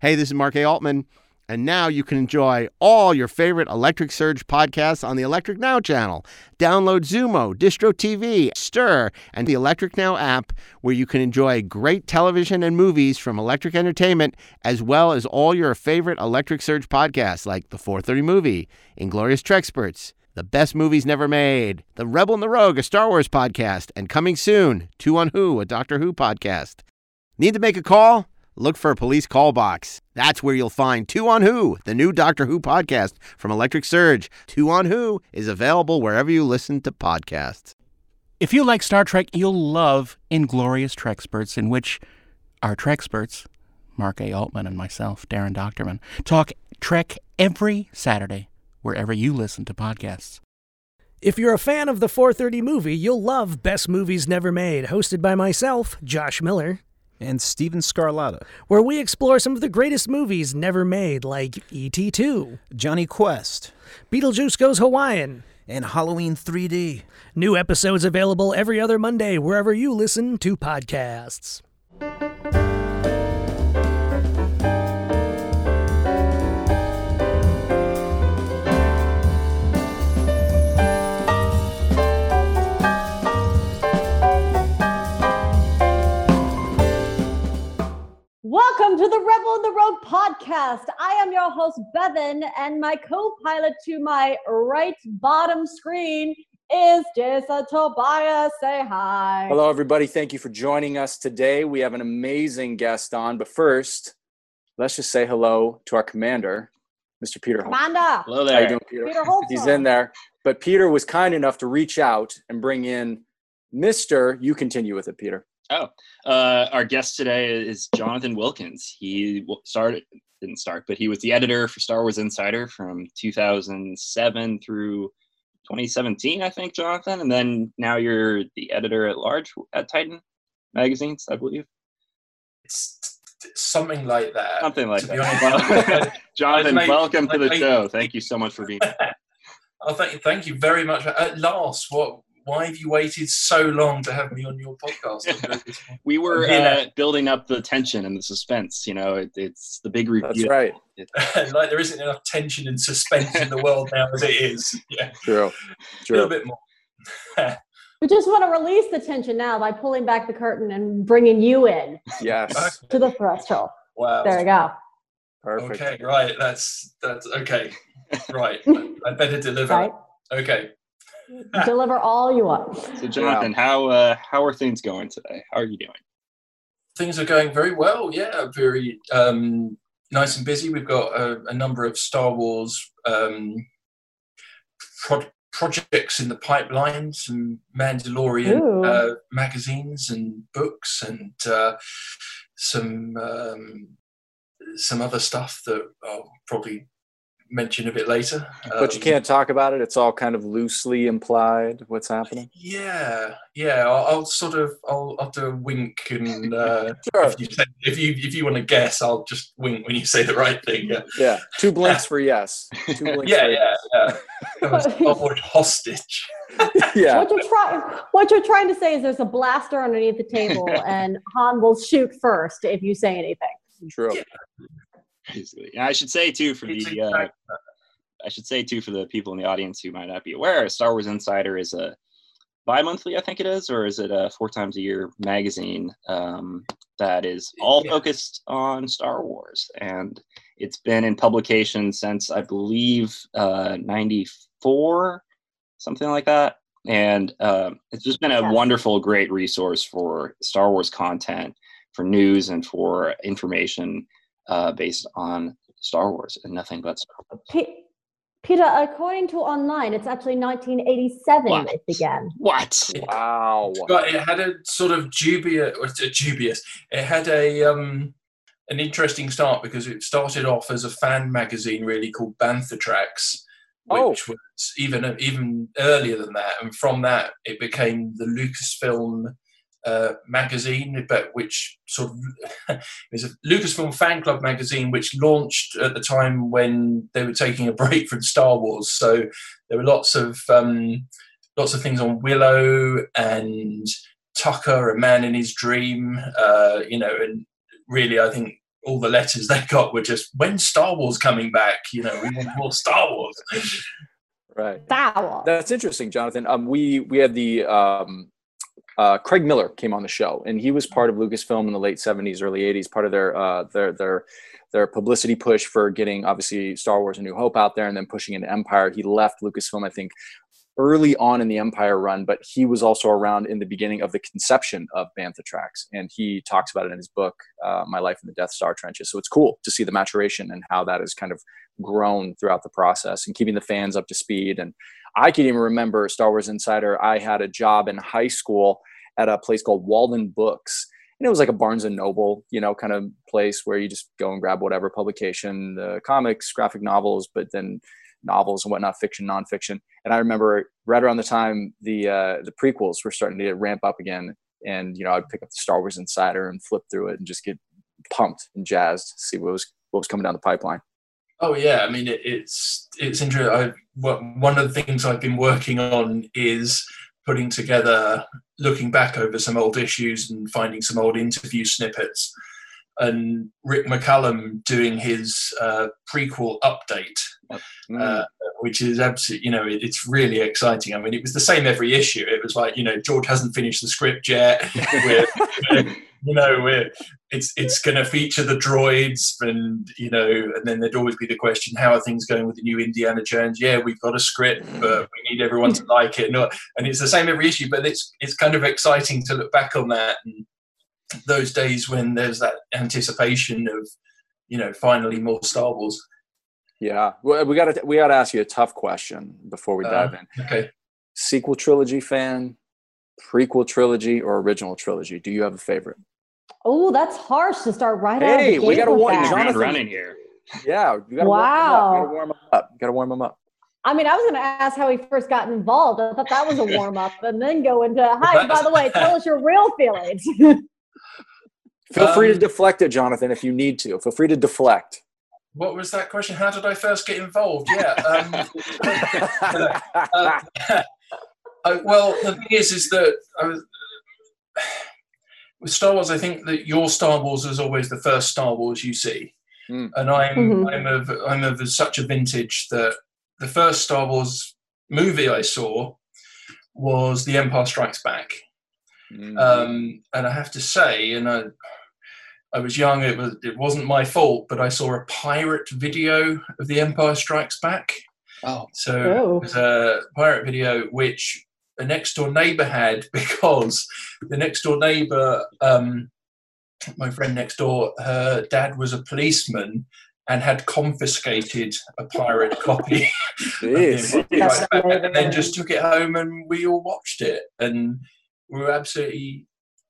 Hey, this is Mark A. Altman. And now you can enjoy all your favorite Electric Surge podcasts on the Electric Now channel. Download Xumo, Distro TV, Stirr, and the Electric Now app, where you can enjoy great television and movies from Electric Entertainment, as well as all your favorite Electric Surge podcasts like The 430 Movie, Inglorious Trexperts, The Best Movies Never Made, The Rebel and the Rogue, a Star Wars podcast, and coming soon, Two on Who, a Doctor Who podcast. Need to make a call? Look for a police call box. That's where you'll find Two on Who, the new Doctor Who podcast from Electric Surge. Two on Who is available wherever you listen to podcasts. If you like Star Trek, you'll love Inglorious Trexperts, in which our Trexperts, Mark A. Altman and myself, Daren Dochterman, talk Trek every Saturday wherever you listen to podcasts. If you're a fan of the 430 movie, you'll love Best Movies Never Made, hosted by myself, Josh Miller and Steven Scarlatta, where we explore some of the greatest movies never made, like E.T. 2, Jonny Quest, Beetlejuice Goes Hawaiian, and Halloween 3D. New episodes available every other Monday wherever you listen to podcasts. Welcome to the Rebel in the Rogue podcast. I am your host, Bevin, and my co pilot to my right bottom screen is Jason Tobias. Say hi. Hello, everybody. Thank you for joining us today. We have an amazing guest on, but first, let's just say hello to our commander, Mr. Peter Commander. Hello there. How you doing, Peter? Peter He's in there. But Peter was kind enough to reach out and bring in Mr. You continue with it, Peter. Oh, uh, our guest today is Jonathan Wilkins. He started, didn't start, but he was the editor for Star Wars Insider from 2007 through 2017, I think, Jonathan. And then now you're the editor at large at Titan magazines, I believe. It's something like that. Something like that. Jonathan, made, welcome to the made, show. Thank you so much for being here. Oh, thank you, thank you very much. At last, what why have you waited so long to have me on your podcast? we were uh, building up the tension and the suspense. You know, it, it's the big review. That's right. like there isn't enough tension and suspense in the world now as it is. Yeah, true. True. A little bit more. we just want to release the tension now by pulling back the curtain and bringing you in. Yes. to the threshold. Wow. There we go. Perfect. Okay. Right. That's that's okay. Right. I better deliver. Right. Okay. Deliver all you want. So, Jonathan, how uh, how are things going today? How are you doing? Things are going very well. Yeah, very um, nice and busy. We've got a, a number of Star Wars um, pro- projects in the pipeline, some Mandalorian uh, magazines and books, and uh, some um, some other stuff that I'll probably mention a bit later. But you can't talk about it. It's all kind of loosely implied what's happening. Yeah, yeah. I'll, I'll sort of I'll, I'll do a wink and uh, sure. if, you say, if you if you want to guess, I'll just wink when you say the right thing. Yeah. Yeah. Two blinks for yes. Two blinks yeah, yeah, yes. yeah. hostage. yeah. What you're trying what you're trying to say is there's a blaster underneath the table, and Han will shoot first if you say anything. True. Yeah. Basically, and I should say too for the uh, I should say too for the people in the audience who might not be aware, Star Wars Insider is a bi-monthly, I think it is, or is it a four times a year magazine um, that is all yeah. focused on Star Wars, and it's been in publication since I believe uh, '94, something like that. And uh, it's just been a yes. wonderful, great resource for Star Wars content, for news, and for information uh, based on Star Wars and nothing but Star Wars. P- Peter, according to online, it's actually 1987 what? it began. What? Wow. But it had a sort of dubious, dubious. It had a um, an interesting start because it started off as a fan magazine, really called Bantha Tracks, oh. which oh. was even even earlier than that. And from that, it became the Lucasfilm uh, magazine, but which sort of it was a Lucasfilm fan club magazine, which launched at the time when they were taking a break from Star Wars. So there were lots of um, lots of things on Willow and Tucker, a man in his dream. Uh, you know, and really, I think all the letters they got were just when Star Wars coming back? You know, we want more Star Wars. Right. Star Wars. That's interesting, Jonathan. Um, we we had the um, uh, Craig Miller came on the show, and he was part of Lucasfilm in the late '70s, early '80s. Part of their uh, their their their publicity push for getting obviously Star Wars: A New Hope out there, and then pushing into Empire. He left Lucasfilm, I think, early on in the Empire run, but he was also around in the beginning of the conception of Bantha Tracks, and he talks about it in his book, uh, My Life in the Death Star Trenches. So it's cool to see the maturation and how that has kind of grown throughout the process and keeping the fans up to speed. And I can even remember Star Wars Insider. I had a job in high school at a place called Walden Books. And it was like a Barnes and Noble, you know, kind of place where you just go and grab whatever publication, the comics, graphic novels, but then novels and whatnot, fiction, nonfiction. And I remember right around the time the uh, the prequels were starting to ramp up again, and you know I'd pick up the Star Wars Insider and flip through it and just get pumped and jazzed to see what was what was coming down the pipeline. Oh yeah, I mean it, it's it's interesting. I, one of the things I've been working on is putting together, looking back over some old issues and finding some old interview snippets, and Rick McCallum doing his uh, prequel update, Mm. uh, which is absolutely you know it, it's really exciting. I mean it was the same every issue. It was like you know George hasn't finished the script yet. You know we're, it's it's going to feature the droids and you know and then there'd always be the question how are things going with the new indiana jones yeah we've got a script but we need everyone to like it and, and it's the same every issue but it's it's kind of exciting to look back on that and those days when there's that anticipation of you know finally more star wars Yeah, well, we got to we got to ask you a tough question before we Uh, dive in. okay Sequel trilogy fan, prequel trilogy, or original trilogy? Do you have a favorite? Oh, that's harsh to start right out. Hey, we gotta with warn that. Ground Jonathan- running here. Yeah, you got to Wow. warm them up. You got to warm them up. I mean, I was going to ask how he first got involved. I thought that was a warm up, and then go into hi. By the way, tell us your real feelings. Feel free to Um, deflect it, Jonathan, if you need to. Feel free to deflect. what was that question how did i first get involved yeah um, uh, I, well, the thing is, is that I was, with Star Wars, I think that your Star Wars is always the first Star Wars you see, Mm. and I'm Mhm. I'm of I'm of such a vintage that the first Star Wars movie I saw was The Empire Strikes Back, Mm. um, and I have to say, and I. I was young. It was. It wasn't my fault, but I saw a pirate video of The Empire Strikes Back. oh, So Oh. it was a pirate video which the next door neighbor had because the next door neighbor, um, my friend next door, her dad was a policeman and had confiscated a pirate copy of The jeez. Empire That's Strikes Back and then just took it home and we all watched it and we were absolutely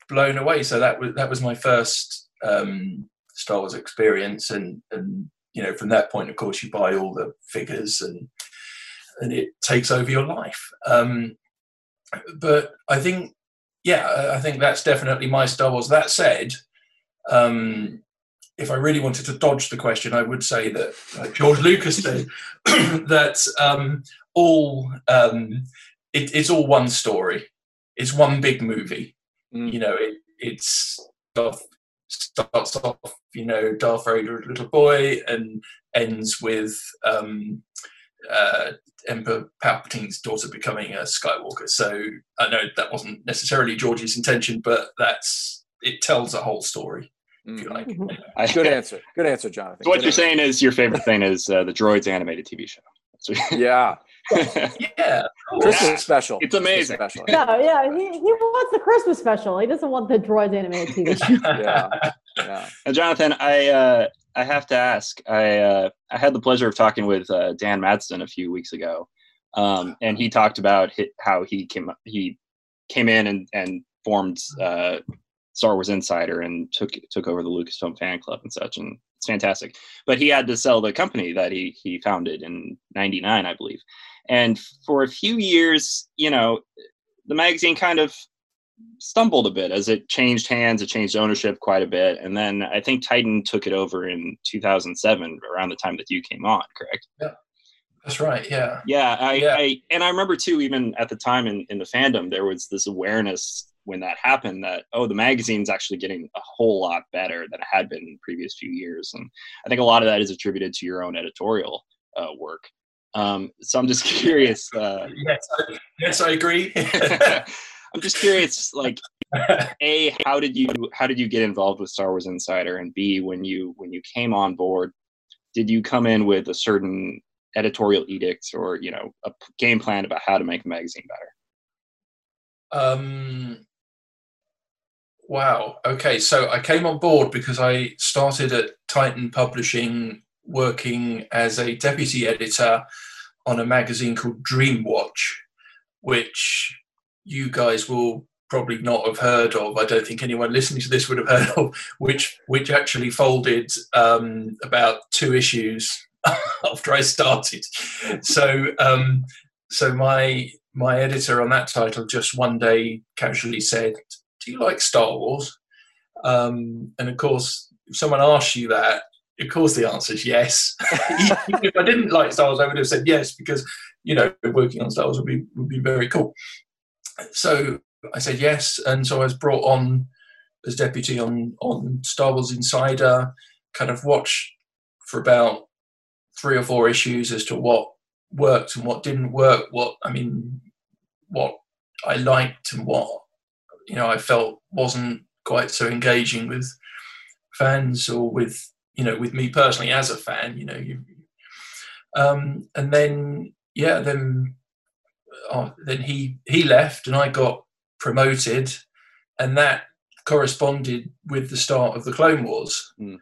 blown away. So that was that was my first um, Star Wars experience, and and you know from that point, of course, you buy all the figures and and it takes over your life. Um, but I think, yeah, I- think that's definitely my Star Wars. That said, um, if I really wanted to dodge the question, I would say that like George Lucas did that um, all um, it, it's all one story. It's one big movie. Mm. You know, it, it's Darth, starts off, you know, Darth Vader, little boy, and ends with um, uh, Emperor Palpatine's daughter becoming a Skywalker. So I know that wasn't necessarily George's intention, but that's it tells a whole story, if you Mm. like. Mhm. Good answer. Good answer, Jonathan. So what Good you're answer. saying is your favorite thing is uh, the Droids animated TV show. So- Yeah. Yeah, of course. Christmas special. It's Christmas amazing. Special. No, yeah, he, he wants the Christmas special. He doesn't want the Droids animated TV show. Yeah. Yeah. And Jonathan, I uh, I have to ask. I uh, I had the pleasure of talking with uh, Dan Madsen a few weeks ago, um, and he talked about how he came he came in and and formed uh, Star Wars Insider and took took over the Lucasfilm fan club and such, and it's fantastic. But he had to sell the company that he he founded in '99, I believe, and for a few years, you know, the magazine kind of stumbled a bit as it changed hands, it changed ownership quite a bit, and then I think Titan took it over in 2007, around the time that you came on, correct? Yeah. That's right. Yeah. Yeah, I, Yeah. I and I remember too, even at the time in, in the fandom, there was this awareness when that happened that oh the magazine's actually getting a whole lot better than it had been in previous few years and i think a lot of that is attributed to your own editorial uh, work um, so i'm just curious uh, yes, I, yes i agree i'm just curious like a how did you how did you get involved with star wars insider? And b when you when you came on board did you come in with a certain editorial edicts or you know a game plan about how to make the magazine better? Um wow. Okay so i came on board because i started at titan publishing working as a deputy editor on a magazine called dreamwatch which you guys will probably not have heard of i don't think anyone listening to this would have heard of which which actually folded um, about two issues after I started. So um, so my my editor on that title just one day casually said, "Do you like Star Wars?" Um, and of course, if someone asks you that, of course the answer is yes. if I didn't like Star Wars, I would have said yes because you know working on Star Wars would be would be very cool. So I said yes, and so I was brought on as deputy on on Star Wars Insider. Kind of watch for about three or four issues as to what worked and what didn't work. What I mean, what I liked and what you know I felt wasn't quite so engaging with fans or with you know with me personally as a fan. You know, you, um, and then yeah, then oh, then he he left and I got promoted, and that corresponded with the start of the Clone Wars. Mm.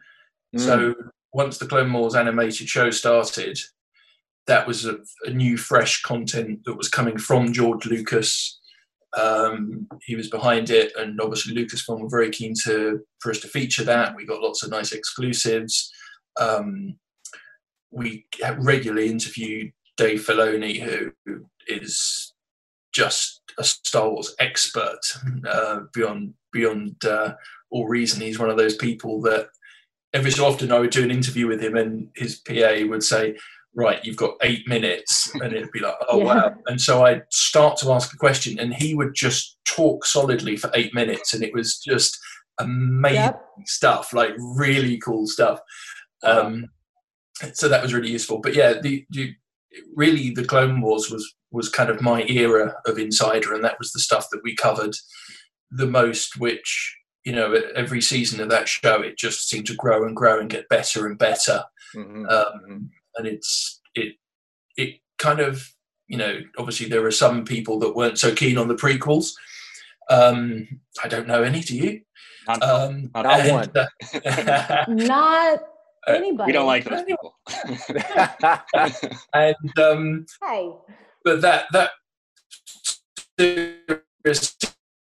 So once the Clone Wars animated show started, that was a, a new, fresh content that was coming from George Lucas. Um, he was behind it, and obviously Lucasfilm were very keen to for us to feature that. We got lots of nice exclusives. Um, we regularly interviewed Dave Filoni, who is just a Star Wars expert uh, beyond beyond uh, all reason. He's one of those people that every so often I would do an interview with him, and his PA would say, "Right, you've got eight minutes," and it'd be like, "Oh yeah. wow!" And so I'd start to ask a question, and he would just talk solidly for eight minutes, and it was just amazing yep. stuff, like really cool stuff. Um, so that was really useful. But yeah, the, the really the Clone Wars was was kind of my era of Insider, and that was the stuff that we covered the most, which you know, every season of that show, it just seemed to grow and grow and get better and better. Mm-hmm. Um, mm-hmm. and it's it it kind of you know, obviously there are some people that weren't so keen on the prequels. Um, I don't know any. Do you? Not, um, not and, one. Uh, not anybody. We don't like those people. and um, hey, but that that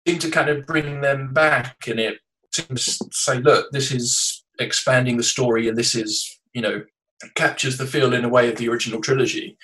seem to kind of bring them back and it seems to say, look, this is expanding the story and this is, you know, captures the feel in a way of the original trilogy.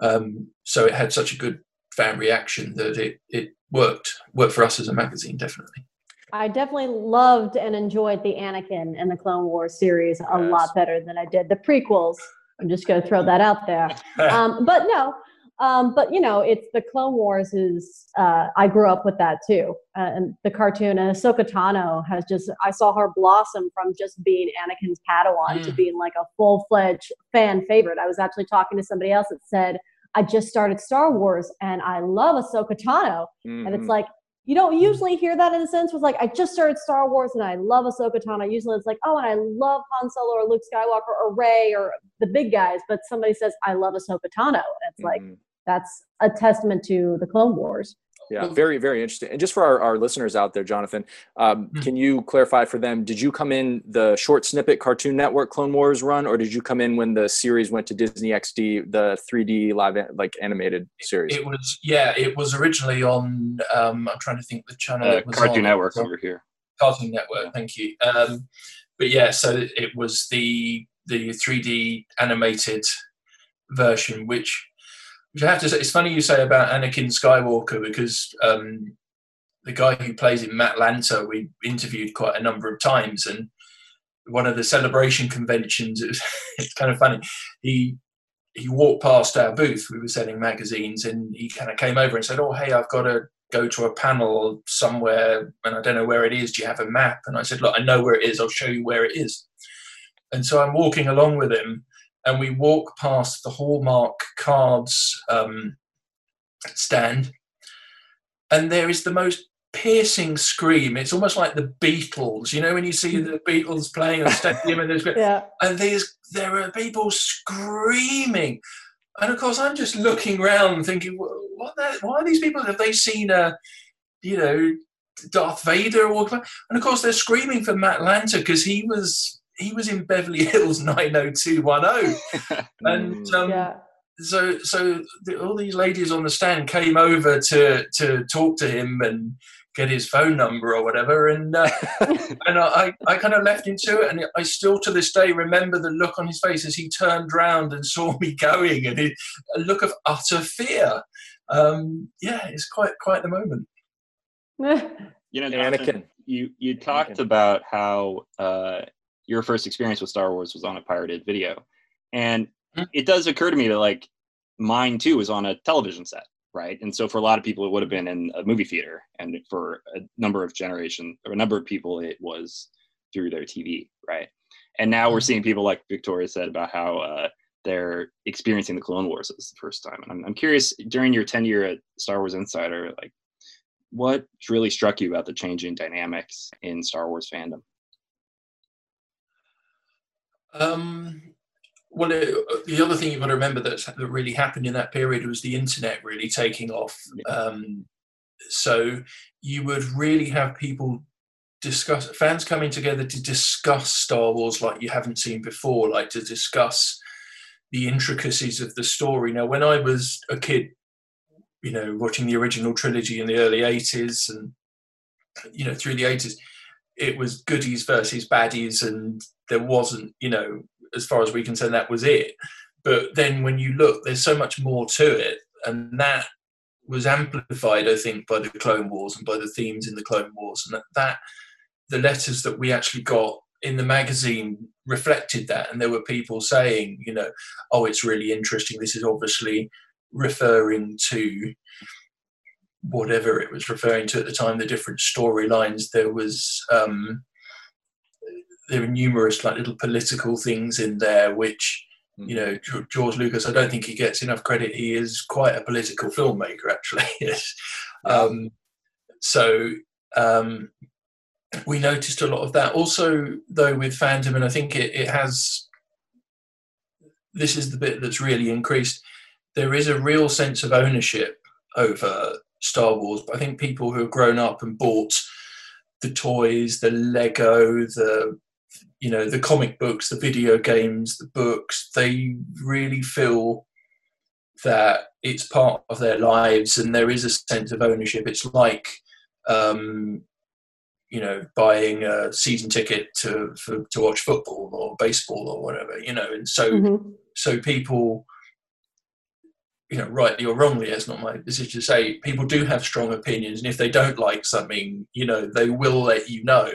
Um, so it had such a good fan reaction that it, it worked, worked for us as a magazine, definitely. I definitely loved and enjoyed the Anakin and the Clone Wars series a yes. lot better than I did the prequels. I'm just going to throw that out there. Um, but no, um, but you know, it's the Clone Wars is. Uh, I grew up with that too, uh, and the cartoon. And Ahsoka Tano has just. I saw her blossom from just being Anakin's Padawan mm. to being like a full fledged fan favorite. I was actually talking to somebody else that said, "I just started Star Wars and I love Ahsoka Tano," mm-hmm. and it's mm-hmm. like you don't usually hear that in a sense was like I just started Star Wars and I love Ahsoka Tano. Usually it's like, oh, and I love Han Solo or Luke Skywalker or Rey or the big guys. But somebody says I love Ahsoka Tano, and it's mm-hmm. like that's a testament to the Clone Wars. Yeah, very, very interesting. And just for our, our listeners out there, Jonathan, um, mm-hmm. can you clarify for them? Did you come in the short snippet Cartoon Network Clone Wars run, or did you come in when the series went to Disney XD, the 3D live like animated series? It was yeah, it was originally on. Um, I'm trying to think the channel. Uh, Cartoon on. Network over here. Cartoon Network, thank you. Um, but yeah, so it was the the 3D animated version, which which I have to say, it's funny you say about Anakin Skywalker because um, the guy who plays in Matt Lanter, we interviewed quite a number of times, and one of the celebration conventions, it was, it's kind of funny. He he walked past our booth. We were selling magazines, and he kind of came over and said, "Oh, hey, I've got a go to a panel somewhere and I don't know where it is. Do you have a map? And I said, Look, I know where it is. I'll show you where it is. And so I'm walking along with him, and we walk past the Hallmark cards um, stand, and there is the most piercing scream. It's almost like the Beatles, you know, when you see the Beatles playing a stadium and there's Yeah. and there's there are people screaming, and of course I'm just looking around thinking, "Wha- what? The, why are these people? Have they seen a, you know, Darth Vader walk by? And of course they're screaming for Matt Lanter because he was he was in Beverly Hills 90210, and um, yeah. so so the, all these ladies on the stand came over to to talk to him and get his phone number or whatever and uh, and I, I kind of left him to it and I still to this day remember the look on his face as he turned round and saw me going and he, a look of utter fear um, yeah it's quite quite the moment You know, Jonathan, Anakin. you you talked Anakin. about how uh, your first experience with Star Wars was on a pirated video, and Hmm. it does occur to me that like mine too was on a television set, right? And so for a lot of people, it would have been in a movie theater, and for a number of generation or a number of people, it was through their TV, right? And now we're seeing people like Victoria said about how uh, they're experiencing the Clone Wars as the first time. And I'm, I'm curious during your tenure at Star Wars Insider, like what really struck you about the changing dynamics in Star Wars fandom? Um, well, uh, the other thing you've got to remember that's, that really happened in that period was the internet really taking off. Um, so you would really have people discuss fans coming together to discuss Star Wars like you haven't seen before, like to discuss the intricacies of the story. Now, when I was a kid, you know, watching the original trilogy in the early '80s and you know through the '80s, it was goodies versus baddies, and there wasn't, you know, as far as we can say, that was it. But then when you look, there's so much more to it, and that was amplified, I think, by the Clone Wars and by the themes in the Clone Wars, and that, that the letters that we actually got in the magazine reflected that, and there were people saying, you know, oh, it's really interesting. This is obviously referring to whatever it was referring to at the time, the different storylines. There was um, there were numerous like little political things in there, which you know George Lucas. I don't think he gets enough credit. He is quite a political filmmaker, actually. yes. Um, so um, we noticed a lot of that. Also, though, with fandom, and I think it, it has. This is the bit that's really increased. There is a real sense of ownership over Star Wars. But I think people who have grown up and bought the toys, the Lego, the you know the comic books, the video games, the books, they really feel that it's part of their lives and there is a sense of ownership. It's like um, you know buying a season ticket to for, to watch football or baseball or whatever. You know, and so Mhm. so people you know rightly or wrongly it's not my decision to say people do have strong opinions and if they don't like something you know they will let you know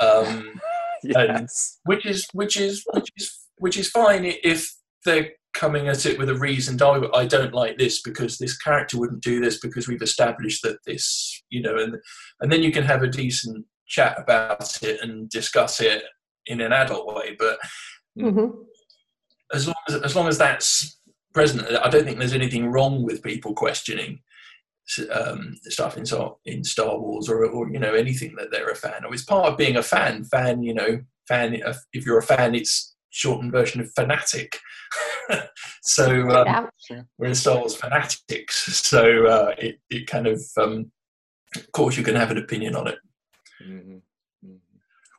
um yes. which is which is which is which is fine if they're coming at it with a reason "Oh, i don't like this because this character wouldn't do this because we've established that this you know and and then you can have a decent chat about it and discuss it in an adult way but Mhm. as long as as long as that's present, I don't think there's anything wrong with people questioning um, stuff in Star in Star Wars or or you know anything that they're a fan of. It's part of being a fan. Fan, you know, fan. If you're a fan, it's shortened version of fanatic. so um, we're in Star Wars fanatics. So uh, it it kind of um, of course you can have an opinion on it. Mhm.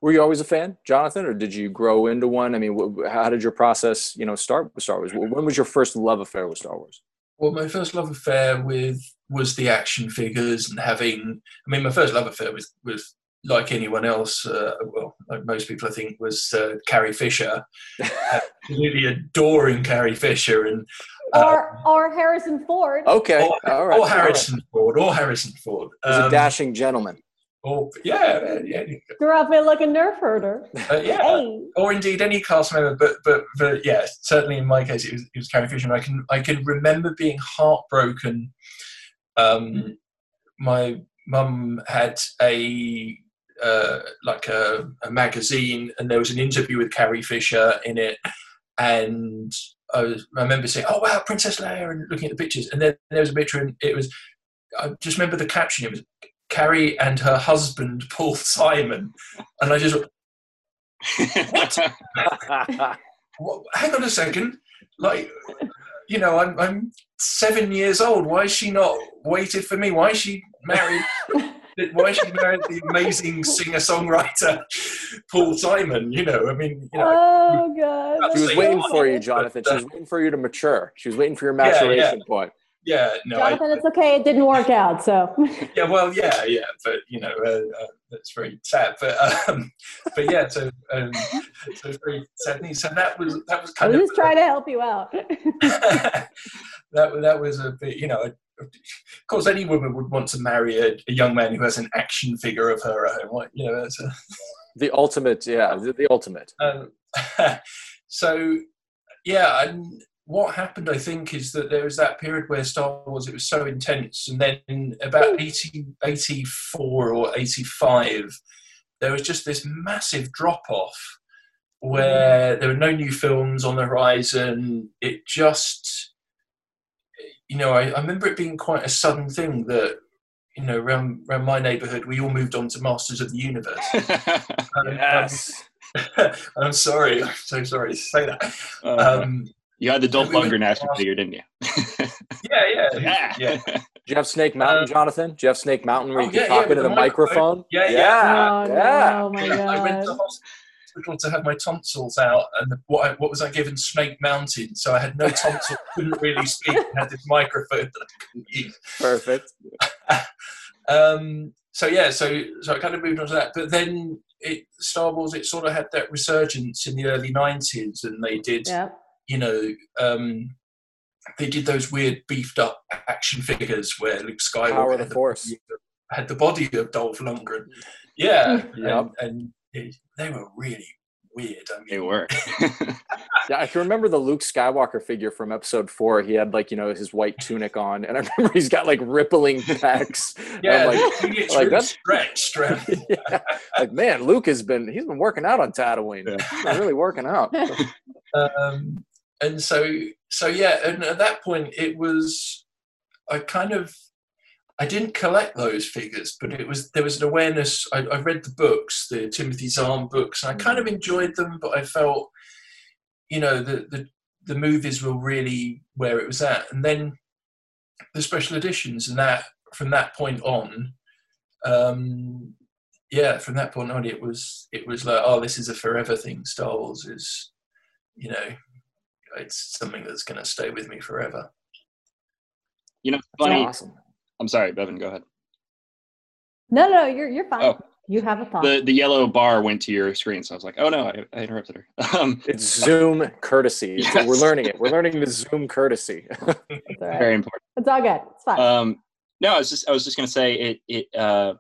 Were you always a fan, Jonathan, or did you grow into one? I mean, wh- how did your process, you know, start with Star Wars? When was your first love affair with Star Wars? Well, my first love affair with was the action figures and having. I mean, my first love affair was was like anyone else. Uh, well, like most people, I think, was uh, Carrie Fisher. Absolutely adoring Carrie Fisher and uh, Or or Harrison Ford. Okay, or, all right. or Harrison Ford or Harrison Ford. He's a Um, dashing gentleman. Or yeah, yeah, Grew up like a nerf herder. uh, yeah. Hey. or indeed any cast member, but but but yeah, certainly in my case it was, it was Carrie Fisher. And I can I can remember being heartbroken um, my mum had a uh, like a, a magazine, and there was an interview with Carrie Fisher in it, and I, was, I remember saying, "Oh wow, Princess Leia," and looking at the pictures, and then there was a picture, and it was. I just remember the caption. It was Carrie and her husband Paul Simon, and I just what? what? Hang on a second, like you know, I'm I'm seven years old. Why is she not waited for me? Why is she married? why is she married the amazing singer songwriter Paul Simon? You know, I mean, you know, oh god, she was waiting for you, Jonathan. She was waiting for you to mature. She was waiting for your maturation yeah, yeah. point. Yeah, no, Jonathan, I, it's okay. It didn't work out. So yeah, well, yeah, yeah, but you know, uh, uh, that's very sad. But um, but yeah, so um, so very sad news. So that was that was I kind was of just trying to help you out. that that was a bit, you know. Of course, any woman would want to marry a, a young man who has an action figure of her own. Like, you know, that's a, The ultimate, yeah, the, the ultimate. um, so yeah, and what happened, I think, is that there was that period where Star Wars it was so intense, and then about 80, 84 or eighty five, there was just this massive drop off where there were no new films on the horizon. It just, you know, I, I remember it being quite a sudden thing that. You know, around around my neighbourhood, we all moved on to Masters of the Universe. Um, Yes. um, I'm sorry. I'm so sorry to say that. Uh, Um, you had the Dolph we went Lundgren action past- figure, didn't you? yeah, yeah, yeah. yeah. Do you have Snake Mountain, Uh, Jonathan? Do you have Snake Mountain where oh, you can yeah, talk yeah, into the the microphone? microphone. Yeah, yeah, oh yeah. no, my I went to god. hospital to have my tonsils out, and the, what, I, what was I given? Snake Mountain. So I had no tonsils, couldn't really speak, and had this microphone that I couldn't use. Perfect. Um, so yeah, so so I kind of moved on to that. But then it, Star Wars, it sort of had that resurgence in the early '90s, and they did, Yeah. You know, um, they did those weird beefed up action figures where Luke Skywalker Power of had the Force. body of- had the body of Dolph Lundgren. Yeah, Yep. and, and it- they were really weird. I mean, They were. Yeah, I can remember the Luke Skywalker figure from episode four. He had like, you know, his white tunic on, and I remember he's got like rippling pecs. Yeah, like, it's like really that's- stretched. Right? yeah. like, man, Luke has been he's been working out on Tatooine. Yeah. He's really working out. um, and so so yeah and at that point it was i kind of i didn't collect those figures but it was there was an awareness. I, I read the books the timothy zahn books and i kind of enjoyed them but i felt you know the the, the movies were really where it was at. And then the special editions and that from that point on um yeah from that point on it was it was like oh this is a forever thing. Star wars is you know it's something that's going to stay with me forever. You know, funny. Awesome. I'm sorry, Bevin. Go ahead. No, no, you're you're fine. Oh. You have a thought. The the yellow bar went to your screen, so I was like, oh no, I, I interrupted her. Um, It's Zoom courtesy. It's- Yes. We're learning it. We're learning the Zoom courtesy. It's all right. very important. It's all good. It's fine. Um, no, I was just I was just gonna say it it uh,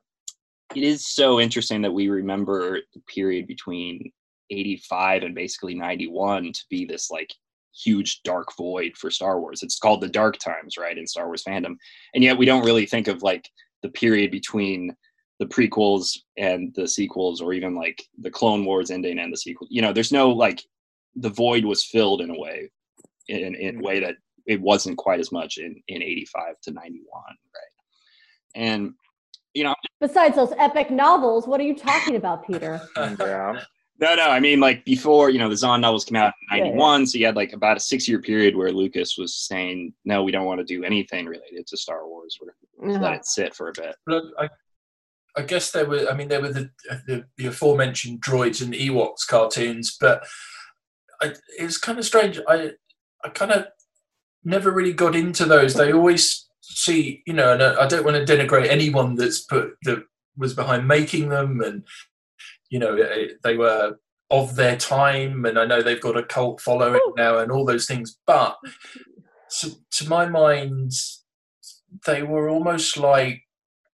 it is so interesting that we remember the period between 85 and basically 91 to be this like huge dark void for Star Wars. It's called the dark times, right, in Star Wars fandom. And yet we don't really think of like the period between the prequels and the sequels or even like the Clone Wars ending and the sequel. You know, there's no like the void was filled in a way in in a way that it wasn't quite as much in in 85 to 91, right? And you know, Besides those epic novels, what are you talking about, Peter? yeah. No, no. I mean, like before, you know, the Zahn novels came out in Yeah, yeah. '91, so you had like about a six-year period where Lucas was saying, "No, we don't want to do anything related to Star Wars. We're gonna Uh-huh. let it sit for a bit." Look, I, I guess there were. I mean, there were the, the the aforementioned droids and Ewoks cartoons, but I, it was kind of strange. I I kind of never really got into those. They always see, you know, and I I don't want to denigrate anyone that's put that was behind making them, and you know, it- they were of their time, and I know they've got a cult following now, and all those things. But to, to my mind, they were almost like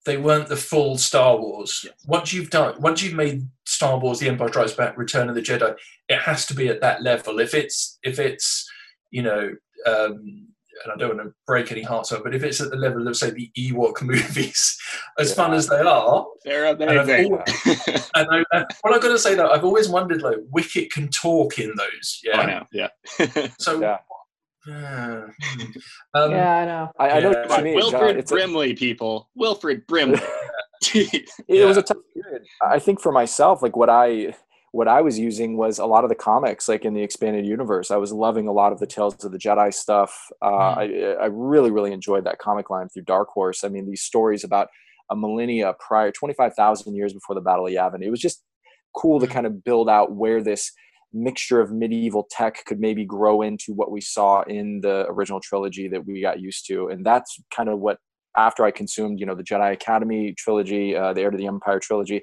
they weren't the full Star Wars. Once you've done, once you've made Star Wars: The Empire Strikes Back, Return of the Jedi, it has to be at that level. If it's if it's you know um, and I don't want to break any hearts out, but if it's at the level of say the Ewok movies, as Yeah. fun as they are, They're and, I've amazing. and I, and, well, I've got to say that I've always wondered like Wicket can talk in those, I yeah. know. Yeah. So, Yeah. hmm. um, yeah, I know. I, I know Yeah. what you mean. John. Wilford It's a- Brimley, people. Wilford Brimley. it Yeah. was a tough period. I think for myself, like what I what I was using was a lot of the comics, like in the expanded universe. I was loving a lot of the Tales of the Jedi stuff. Uh, I, I really, really enjoyed that comic line through Dark Horse. I mean, these stories about a millennia prior, twenty five thousand years before the Battle of Yavin. It was just cool to kind of build out where this mixture of medieval tech could maybe grow into what we saw in the original trilogy that we got used to, and that's kind of what after I consumed, you know, the Jedi Academy trilogy, uh, the Heir to the Empire trilogy,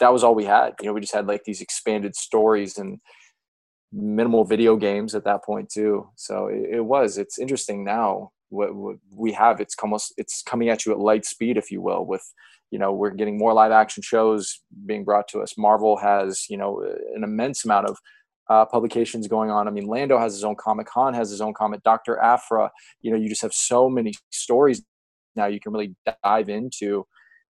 that was all we had. You know, we just had like these expanded stories and minimal video games at that point too. So it, it was. It's interesting now what, what we have. It's almost it's coming at you at light speed, if you will. With you know, we're getting more live action shows being brought to us. Marvel has you know an immense amount of uh, publications going on. I mean, Lando has his own comic. Han has his own comic. Doctor Aphra. You know, you just have so many stories now you can really dive into.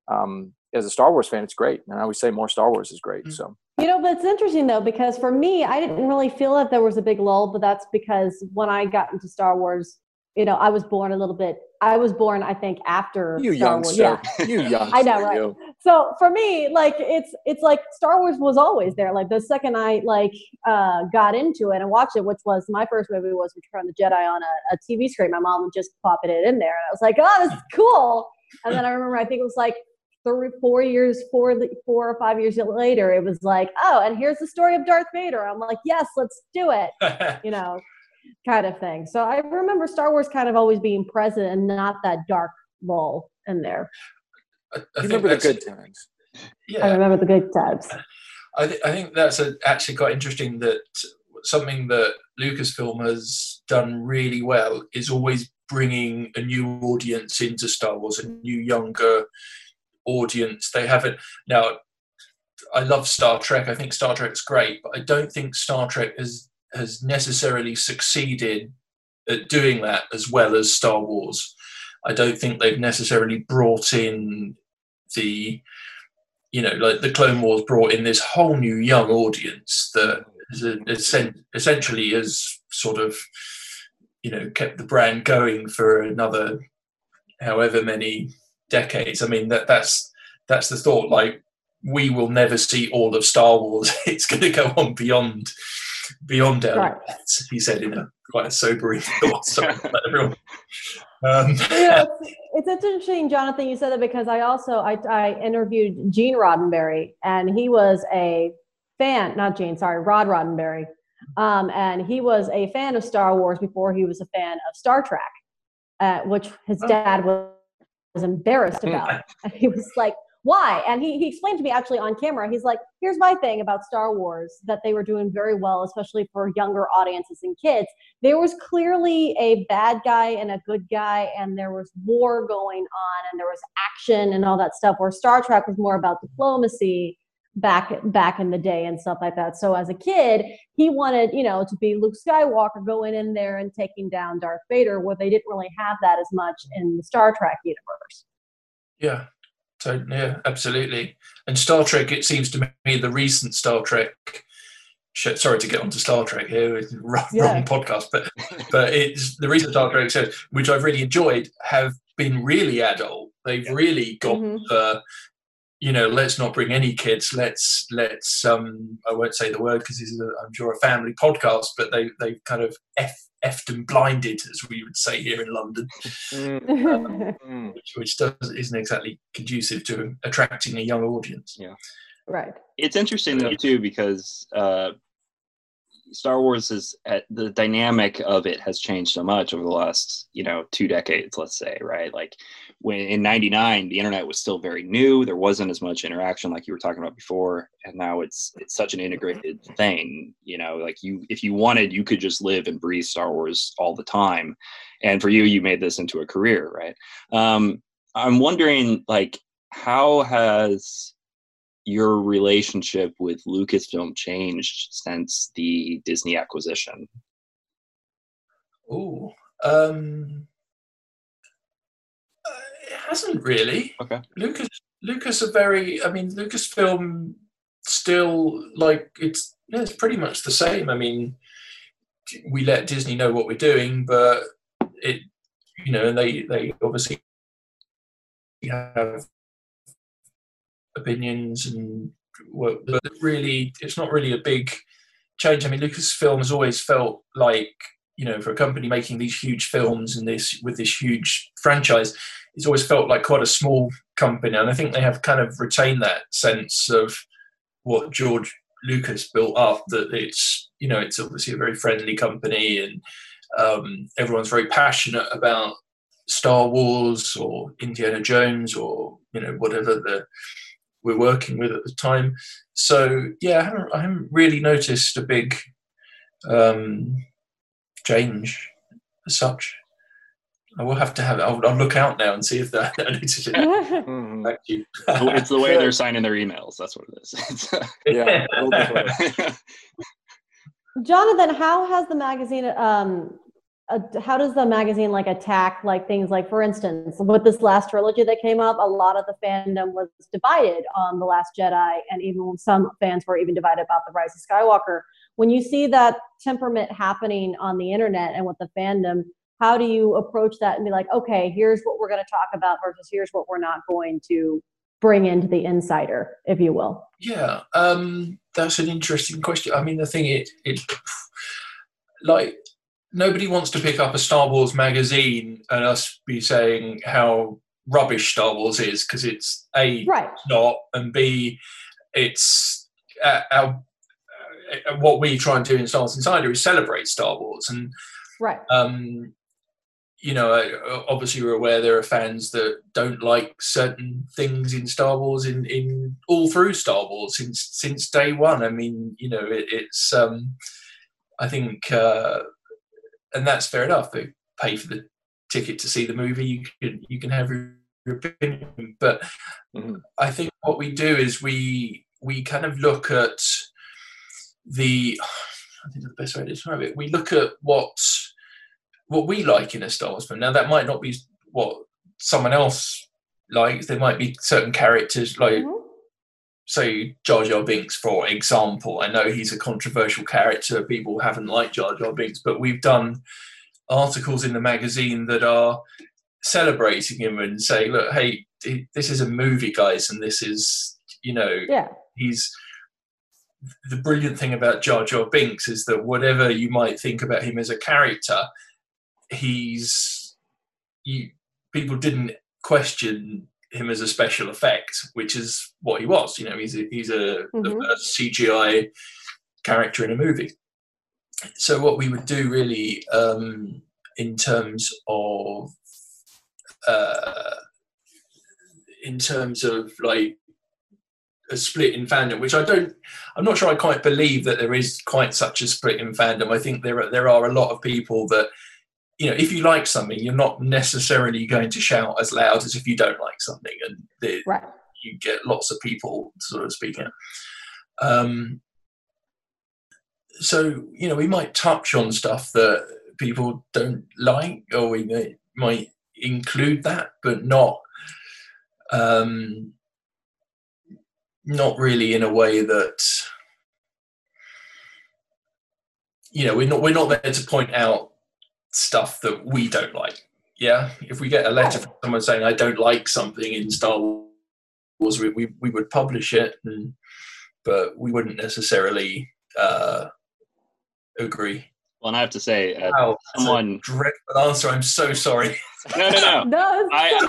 Um, as a Star Wars fan, it's great, and I always say more Star Wars is great. Mm. So You know, but it's interesting though because for me, I didn't really feel that there was a big lull, but that's because when I got into Star Wars, you know, I was born a little bit. I was born, I think, after you Star Wars. youngster, you young. I know, right? you. So for me, like it's it's like Star Wars was always there. Like the second I like uh, got into it and watched it, which was my first movie was Return of the Jedi on a, a TV screen. My mom would just pop it in there, and I was like, oh, this is cool. And then I remember, I think it was like three, four years, four, four or five years later, it was like, oh, and here's the story of Darth Vader. I'm like, yes, let's do it. You know, kind of thing. So I remember Star Wars kind of always being present and not that dark lull in there. I, I You remember the good times. Yeah, I remember the good times. I, th- I think that's a, actually quite interesting that something that Lucasfilm has done really well is always bringing a new audience into Star Wars, a new younger audience. They haven't now. I love Star Trek. I think Star Trek's great, but I don't think Star Trek has has necessarily succeeded at doing that as well as Star Wars. I don't think they've necessarily brought in the you know, like the Clone Wars brought in this whole new young audience that is a, essen- essentially has sort of, you know, kept the brand going for another however many decades. I mean, that that's that's the thought. Like, we will never see all of Star Wars. It's going to go on beyond beyond our Right. He said in a quite a sobering thought. So let everyone. Um, Yeah, it's, it's interesting, Jonathan. You said that because I also I, I interviewed Gene Roddenberry, and he was a fan. Not Gene, sorry, Rod Roddenberry, um, and he was a fan of Star Wars before he was a fan of Star Trek, uh, which his Oh. dad was, was embarrassed hmm. about. And he was like, "Why?" And he he explained to me actually on camera. He's like, "Here's my thing about Star Wars that they were doing very well, especially for younger audiences and kids." there was clearly a bad guy and a good guy and there was war going on and there was action and all that stuff where star trek was more about diplomacy back back in the day and stuff like that so as a kid he wanted you know to be luke skywalker going in there and taking down darth vader where they didn't really have that as much in the star trek universe Yeah, so yeah, absolutely. And Star Trek, it seems to me, the recent Star Trek. Sorry to get onto Star Trek here, it's a wrong, Yeah. wrong podcast, but but it's the recent Star Trek shows, which I've really enjoyed, have been really adult. They've really got Mhm. the, you know, let's not bring any kids. Let's let's um, I won't say the word because this is, a, I'm sure, a family podcast, but they they've kind of f effed and blinded, as we would say here in London mm. which, which does isn't exactly conducive to attracting a young audience. Yeah, right it's interesting though too because uh, Star Wars is at the dynamic of it has changed so much over the last you know two decades, let's say, right? Like when in '99 the internet was still very new, there wasn't as much interaction like you were talking about before, and now it's it's such an integrated thing. You know, like you if you wanted, you could just live and breathe Star Wars all the time, and for you, you made this into a career, right? Um, I'm wondering, like, how has your relationship with Lucasfilm changed since the Disney acquisition? Ooh, Um, uh, it hasn't really. Okay. Lucas Lucas are very. I mean, Lucasfilm still like it's. Yeah, it's pretty much the same. I mean, we let Disney know what we're doing, but it, you know, and they they obviously have opinions and work, but really, it's not really a big change. I mean, Lucasfilm has always felt like you know, for a company making these huge films and this with this huge franchise, it's always felt like quite a small company, and I think they have kind of retained that sense of what George Lucas built up. That it's you know, it's obviously a very friendly company, and um, everyone's very passionate about Star Wars or Indiana Jones or you know whatever the we're working with at the time. So yeah, I haven't, I haven't really noticed a big um, change as such. I will have to have. I'll, I'll look out now and see if that. I notice it. Mhm. Thank you. it's the way they're signing their emails. That's what it is. Yeah. a little bit. Jonathan, how has the magazine um uh, how does the magazine like attack like things like for instance with this last trilogy that came up a lot of the fandom was divided on the last jedi and even some fans were even divided about the rise of skywalker when you see that temperament happening on the internet and with the fandom how do you approach that and be like okay here's what we're going to talk about versus here's what we're not going to bring into the insider if you will Yeah, um, that's an interesting question. I mean, the thing it it like nobody wants to pick up a Star Wars magazine and us be saying how rubbish Star Wars is because it's a right. not and b it's uh, our uh, what we try and do in Star Wars Insider is celebrate Star Wars. And right. um, you know, obviously we're aware there are fans that don't like certain things in Star Wars in, in all through Star Wars since since day one. I mean, you know, it, it's um, I think, uh, and that's fair enough. They pay for the ticket to see the movie. You can you can have your, your opinion, but Mhm. I think what we do is we we kind of look at the I think the best way to describe it. We look at what what we like in a Star Wars film. Now that might not be what someone else likes. There might be certain characters like Mhm. Say Jar Jar Binks, for example. I know he's a controversial character. People haven't liked Jar Jar Binks, but we've done articles in the magazine that are celebrating him and say, look, hey, this is a movie, guys, and this is, you know, yeah he's the brilliant thing about Jar Jar Binks is that whatever you might think about him as a character, he's you people didn't question him as a special effect, which is what he was. You know, he's a, he's a, Mhm. a CGI character in a movie. So what we would do really um, in terms of uh, in terms of like a split in fandom, which I don't, I'm not sure I quite believe that there is quite such a split in fandom. I think there are, there are a lot of people that, you know, if you like something, you're not necessarily going to shout as loud as if you don't like something, and the, right you get lots of people sort of speaking. Um, so you know, we might touch on stuff that people don't like, or we may, might include that, but not um, not really in a way that you know we're not we're not there to point out stuff that we don't like. Yeah, if we get a letter from someone saying I don't like something in Star Wars, we we, we would publish it, and, but we wouldn't necessarily uh, agree. Well, and I have to say, uh, Wow, that's a someone. dreadful answer. I'm so sorry. No, no, no. no I-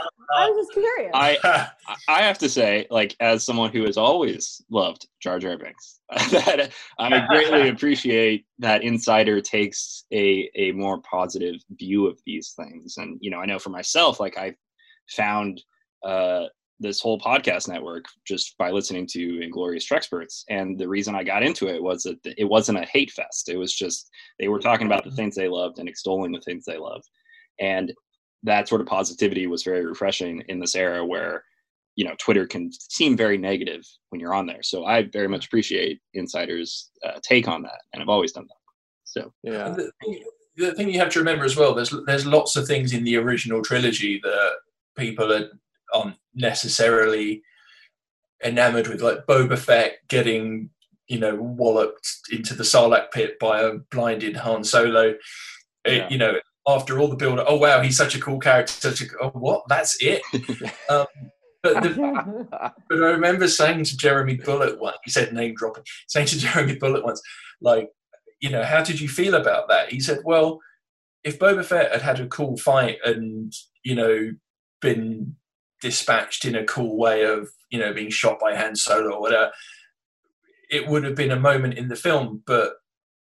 I was just curious I I have to say, like, as someone who has always loved Jar Jar Binks, that I greatly appreciate that Insider takes a a more positive view of these things. And you know, I know for myself, like I found uh, this whole podcast network just by listening to Inglorious Trexperts, and the reason I got into it was that it wasn't a hate fest. It was just they were talking about the things they loved and extolling the things they loved, and that sort of positivity was very refreshing in this era where you know twitter can seem very negative when you're on there. So i very much appreciate insiders uh, take on that and i've always done that. So Yeah. the, the thing you have to remember as well, there's there's lots of things in the original trilogy that people are aren't necessarily enamored with, like Boba Fett getting you know walloped into the Sarlacc pit by a blinded Han Solo. It- Yeah. you know, after all the build, oh wow, he's such a cool character. Such a oh, what? That's it. um, but the, but I remember saying to Jeremy Bulloch once, he said name dropping, saying to Jeremy Bulloch once, like, you know, how did you feel about that? He said, well, if Boba Fett had had a cool fight and, you know, been dispatched in a cool way of, you know, being shot by Han Solo or whatever, it would have been a moment in the film, but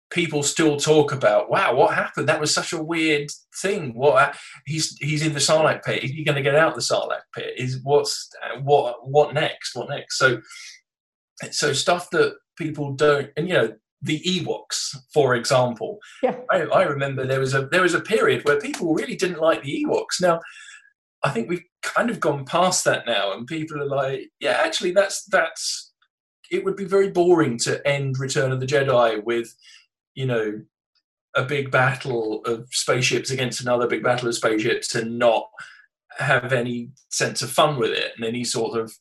people still talk about, wow, what happened? That was such a weird thing. What he's he's in the Sarlacc pit. Is he going to get out of the Sarlacc pit? Is what's what what next? What next? So so stuff that people don't, and you know, the Ewoks, for example. Yeah. I, I remember there was a there was a period where people really didn't like the Ewoks. Now, I think we've kind of gone past that now, and people are like, yeah, actually, that's that's. It would be very boring to end Return of the Jedi with, you know, a big battle of spaceships against another big battle of spaceships and not have any sense of fun with it and any sort of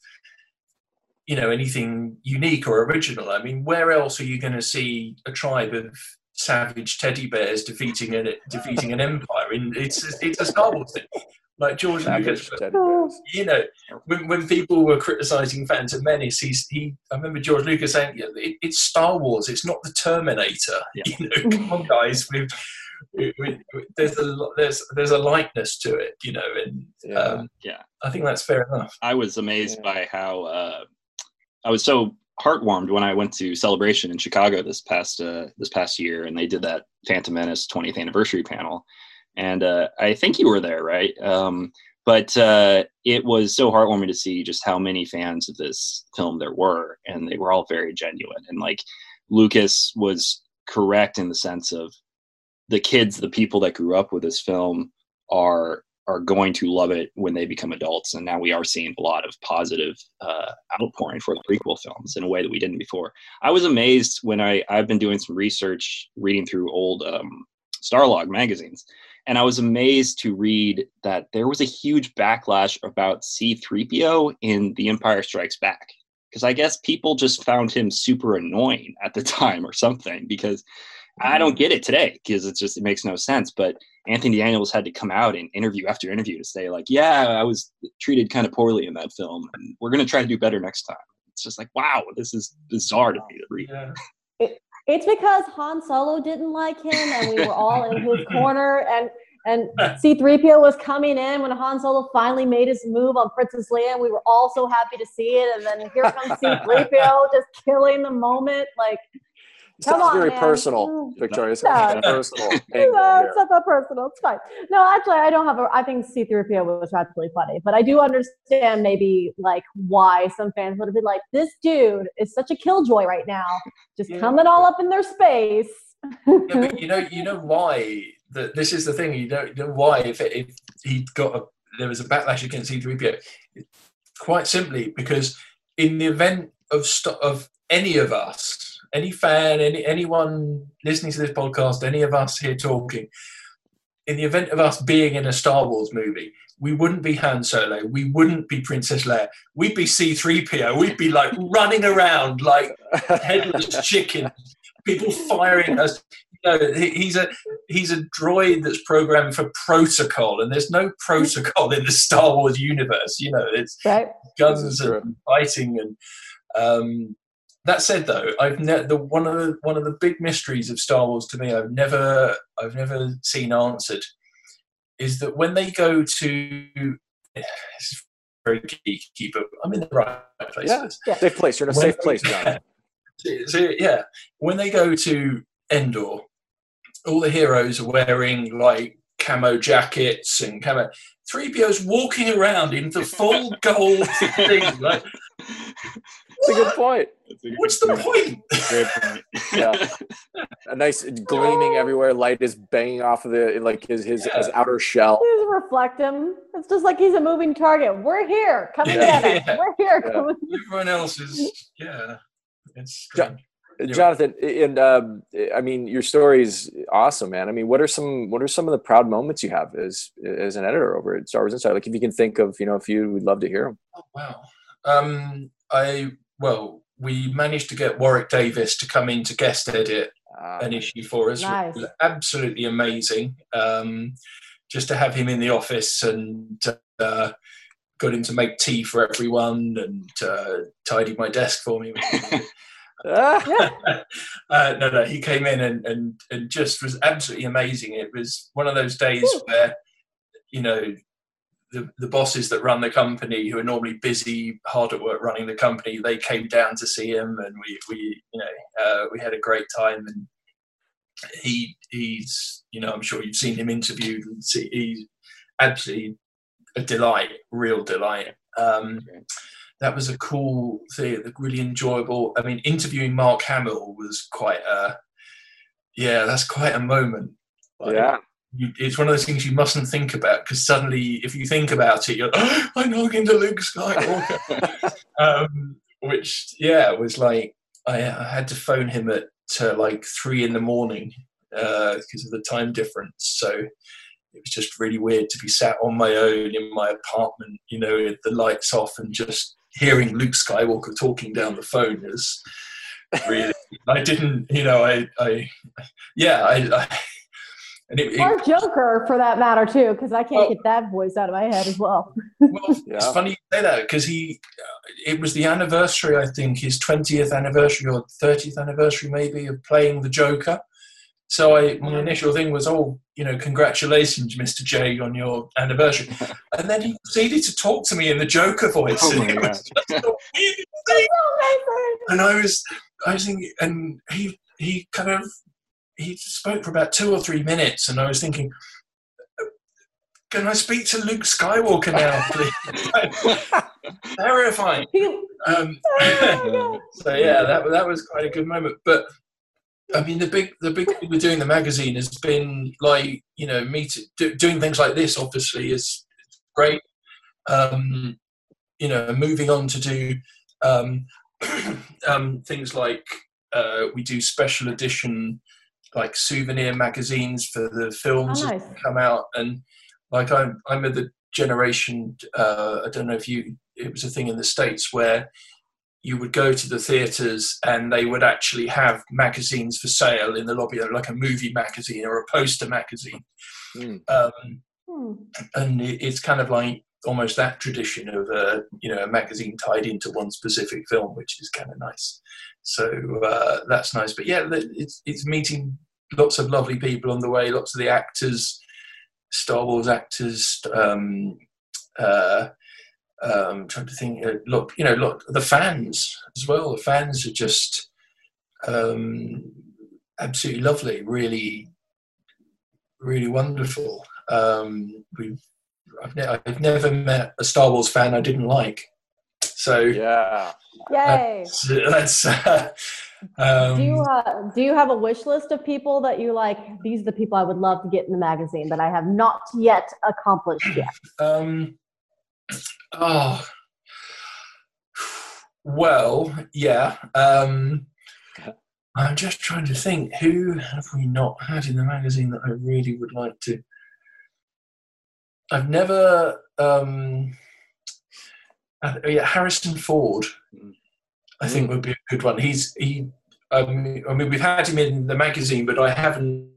you know anything unique or original i mean where else are you going to see a tribe of savage teddy bears defeating an defeating an empire in it's it's a star wars thing like george lucas Savage teddy bears. you know, when, when people were criticizing Phantom Menace, he's, he, I remember George Lucas saying, yeah, it, it's Star Wars, it's not the Terminator. Yeah. You know, come on, guys, we've, we, we, there's a there's there's a likeness to it, you know, and Yeah. um, Yeah. I think that's fair enough. I was amazed Yeah. by how uh, I was so heartwarmed when I went to Celebration in Chicago this past uh, this past year, and they did that Phantom Menace 20th anniversary panel, and uh, I think you were there, right? Um, but uh, it was so heartwarming to see just how many fans of this film there were, and they were all very genuine. And like Lucas was correct in the sense of the kids, the people that grew up with this film, are are going to love it when they become adults. And now we are seeing a lot of positive uh, outpouring for the prequel films in a way that we didn't before. I was amazed when I I've been doing some research, reading through old um, Starlog magazines, and I was amazed to read that there was a huge backlash about C-3PO in The Empire Strikes Back. Because I guess people just found him super annoying at the time or something. Because I don't get it today because it's just it makes no sense. But Anthony Daniels had to come out in interview after interview to say like, yeah, I was treated kind of poorly in that film, and we're gonna try to do better next time. It's just like, wow, this is bizarre to me to read. Yeah. It's because Han Solo didn't like him, and we were all in his corner. And and C-3PO was coming in when Han Solo finally made his move on Princess Leia, and we were all so happy to see it. And then here comes C-3PO, just killing the moment. Like, Come Sounds on, very man. personal. Victoria. It's Yeah. a personal no, it's not that personal. It's fine. No, actually, I don't have a. I think C-3PO was actually funny, but I do understand maybe like why some fans would have been like, "This dude is such a killjoy right now, just Yeah. coming all up in their space." yeah, but you know, you know why. The, this is the thing. You don't know why. If it, if he got a, there was a backlash against C-3PO, quite simply because in the event of st- of any of us, any fan, any anyone listening to this podcast, any of us here talking, in the event of us being in a Star Wars movie, we wouldn't be Han Solo, we wouldn't be Princess Leia, we'd be C-3PO, we'd be like running around like headless chicken, people firing us. You know, he's a he's a droid that's programmed for protocol, and there's no protocol in the Star Wars universe. You know, it's right? guns and fighting. And um, that said, though, I've ne- the one of the one of the big mysteries of Star Wars to me, I've never I've never seen answered, is that when they go to this very geeky, but I'm in the right place. Yeah. for this. Safe place. You're in a When- safe place, John. So, so, yeah, when they go to Endor, all the heroes are wearing like camo jackets and camo. 3PO's walking around in the full gold thing. Like, It's a good point. what's the point? Great point. Yeah. A nice gleaming everywhere. Light is banging off of the like his his, his outer shell. Just reflect him. It's just like he's a moving target. We're here. Come and Yeah. get us. We're here. Yeah. Come and- Everyone else is, yeah, it's Ja- strange. Jonathan, and um, I mean, your story is awesome, man. I mean, what are some what are some of the proud moments you have as as an editor over at Star Wars Insider? Like, if you can think of, you know, a few, we'd love to hear them. Oh wow. Um, I well, we managed to get Warwick Davis to come in to guest edit Uh, an issue for us. Nice. Absolutely amazing. Um, just to have him in the office and uh, got him to make tea for everyone and uh, tidy my desk for me. uh, no, no, he came in and, and, and just was absolutely amazing. It was one of those days where, you know, the, the bosses that run the company, who are normally busy, hard at work running the company, they came down to see him, and we, we you know, uh, we had a great time. And he, he's, you know, I'm sure you've seen him interviewed, and see, he's absolutely a delight, real delight. Um, that was a cool thing, really enjoyable. I mean, interviewing Mark Hamill was quite a, yeah, that's quite a moment. Like, yeah. You, it's one of those things you mustn't think about because suddenly, if you think about it, you're, oh, I'm talking to Luke Skywalker. um, which, yeah, was like, I, I had to phone him at uh, like three in the morning because of the time difference. So it was just really weird to be sat on my own in my apartment, you know, with the lights off and just hearing Luke Skywalker talking down the phone is really. I didn't, you know, I, I, yeah, I, I and it, it, Joker, for that matter, too, because I can't Well- get that voice out of my head as well. well, it's funny you say that because he, uh, it was the anniversary, I think, his twentieth anniversary or thirtieth anniversary, maybe, of playing the Joker. So I, my initial thing was, oh, you know, congratulations, Mr. J, on your anniversary. and then he proceeded to talk to me in the Joker voice. Oh and it was just the thing. and I was, I was thinking, and he, he kind of, he spoke for about two or three minutes, and I was thinking, can I speak to Luke Skywalker now, please? Terrifying. He- Um, Oh, so yeah, that that was quite a good moment. But I mean, the big the big thing with doing the magazine has been like you know meet do, doing things like this. Obviously, is great. Um, you know, moving on to do um, um, things like uh, we do special edition like souvenir magazines for the films Oh, nice. they come out and like I'm I'm of the generation uh, I don't know if you it was a thing in the states where you would go to the theaters and they would actually have magazines for sale in the lobby like a movie magazine or a poster magazine Mm. um, Hmm. and it's kind of like almost that tradition of a you know a magazine tied into one specific film which is kind of nice. So uh, that's nice. But yeah it's it's meeting lots of lovely people on the way lots of the actors star wars actors um uh um trying to think uh, look you know look the fans as well. The fans are just um absolutely lovely really really wonderful. Um we've I've, ne- I've never met a Star Wars fan I didn't like. So Yeah. Yay. that's, that's uh, um, do you uh, do you have a wish list of people that you like? These are the people I would love to get in the magazine that I have not yet accomplished yet. um, oh, well, yeah. Um, I'm just trying to think who have we not had in the magazine that I really would like to. I've never. Um, uh, yeah, Harrison Ford. I think would be a good one. He's he. Um, I mean, we've had him in the magazine, but I haven't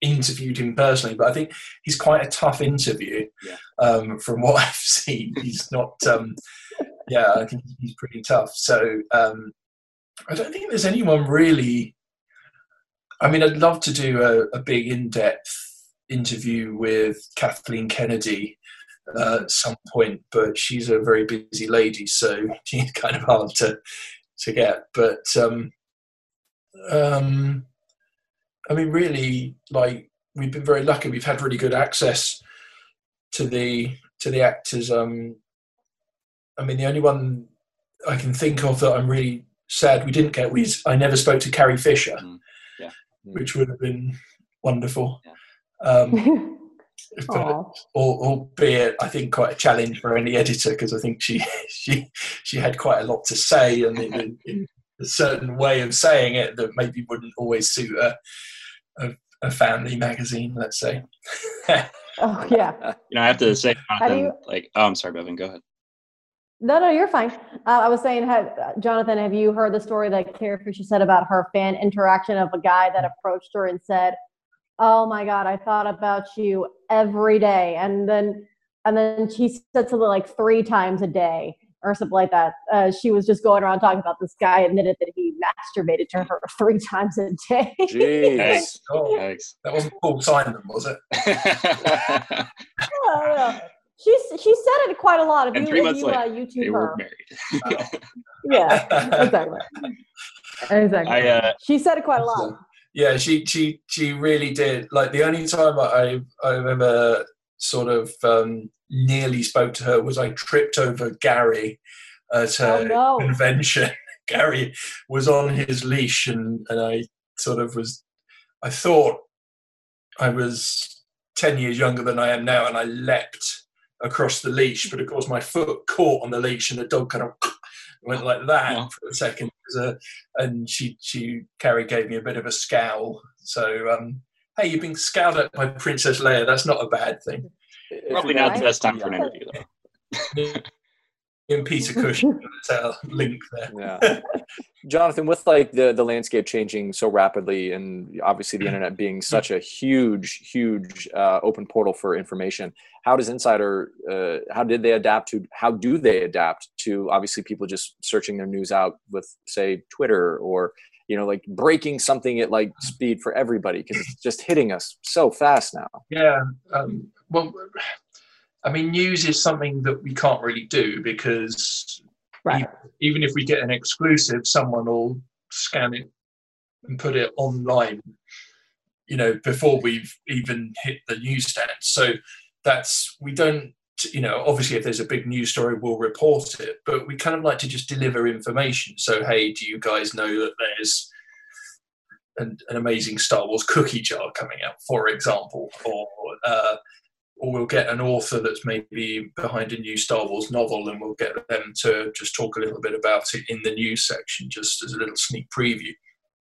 interviewed him personally. But I think he's quite a tough interview. Yeah. Um, from what I've seen, he's not. Um, yeah, I think he's pretty tough. So um, I don't think there's anyone really. I mean, I'd love to do a, a big in-depth interview with Kathleen Kennedy uh, at some point, but she's a very busy lady, so she's kind of hard to to get. But um, um, I mean, really, like we've been very lucky. We've had really good access to the to the actors. Um, I mean, the only one I can think of that I'm really sad we didn't get was I never spoke to Carrie Fisher, Mm, yeah. which would have been wonderful. Yeah. Um, but, albeit I think quite a challenge for any editor because I think she she she had quite a lot to say and it, it, a certain way of saying it that maybe wouldn't always suit a, a, a family magazine, let's say. Oh yeah. You know, I have to say, Jonathan, you- like, oh, I'm sorry, Bevin, go ahead. No, no, you're fine. Uh, I was saying, have, uh, Jonathan, have you heard the story that Carrie Fisher said about her fan interaction of a guy that approached her and said, "Oh my God, I thought about you every day," and then and then she said something like three times a day or something like that. Uh, she was just going around talking about this guy admitted that he masturbated to her three times a day. Jeez. Oh, Thanks. that wasn't Paul Simon, was it? I don't know. She's she said it quite a lot. If and you three months you later, uh, they YouTube were her, married. yeah, exactly, exactly. I, uh, she said it quite a lot. Yeah, she she she really did. Like the only time I I've ever sort of um, nearly spoke to her was I tripped over Gary at a Oh, no. convention. Gary was on his leash, and and I sort of was. I thought I was ten years younger than I am now, and I leapt across the leash, but of course my foot caught on the leash, and the dog kind of went like that Oh. for a second. It and she she Carrie gave me a bit of a scowl. So um, hey, you've been scowled at by Princess Leia. That's not a bad thing. Probably not the best time for an interview, though. In Peter Cushing, that's link there. yeah jonathan with like the the landscape changing so rapidly and obviously the internet being such a huge huge uh, open portal for information how does insider uh, how did they adapt to how do they adapt to obviously people just searching their news out with say twitter or you know like breaking something at like speed for everybody because it's just hitting us so fast now Yeah. Um, well, I mean, news is something that we can't really do because Right. even if we get an exclusive, someone will scan it and put it online, you know, before we've even hit the newsstand. So that's, we don't, you know, obviously if there's a big news story, we'll report it, but we kind of like to just deliver information. So, hey, do you guys know that there's an, an amazing Star Wars cookie jar coming out, for example, or, uh, or we'll get an author that's maybe behind a new Star Wars novel and we'll get them to just talk a little bit about it in the news section, just as a little sneak preview.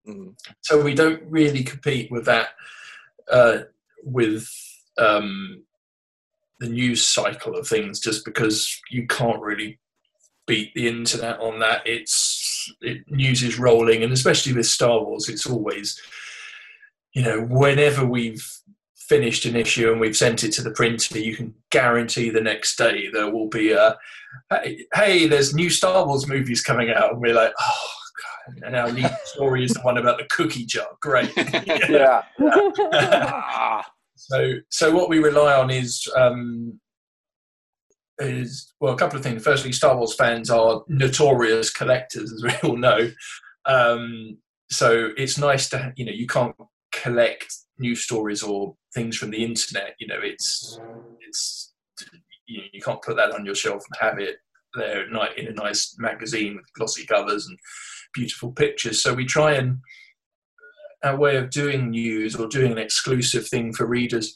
Mhm. So we don't really compete with that, uh, with um, the news cycle of things, just because you can't really beat the internet on that. It's it, news is rolling, and especially with Star Wars, it's always, you know, whenever we've finished an issue and we've sent it to the printer, you can guarantee the next day there will be a, hey, hey there's new Star Wars movies coming out, and we're like, oh god, and our lead story is the one about the cookie jar. Great. yeah Ah. so so what we rely on is um, is well a couple of things. Firstly, Star Wars fans are notorious collectors, as we all know. Um, so it's nice to you know you can't collect news stories or things from the internet. You know it's it's you, know, you can't put that on your shelf and have it there at night in a nice magazine with glossy covers and beautiful pictures. So we try and our way of doing news or doing an exclusive thing for readers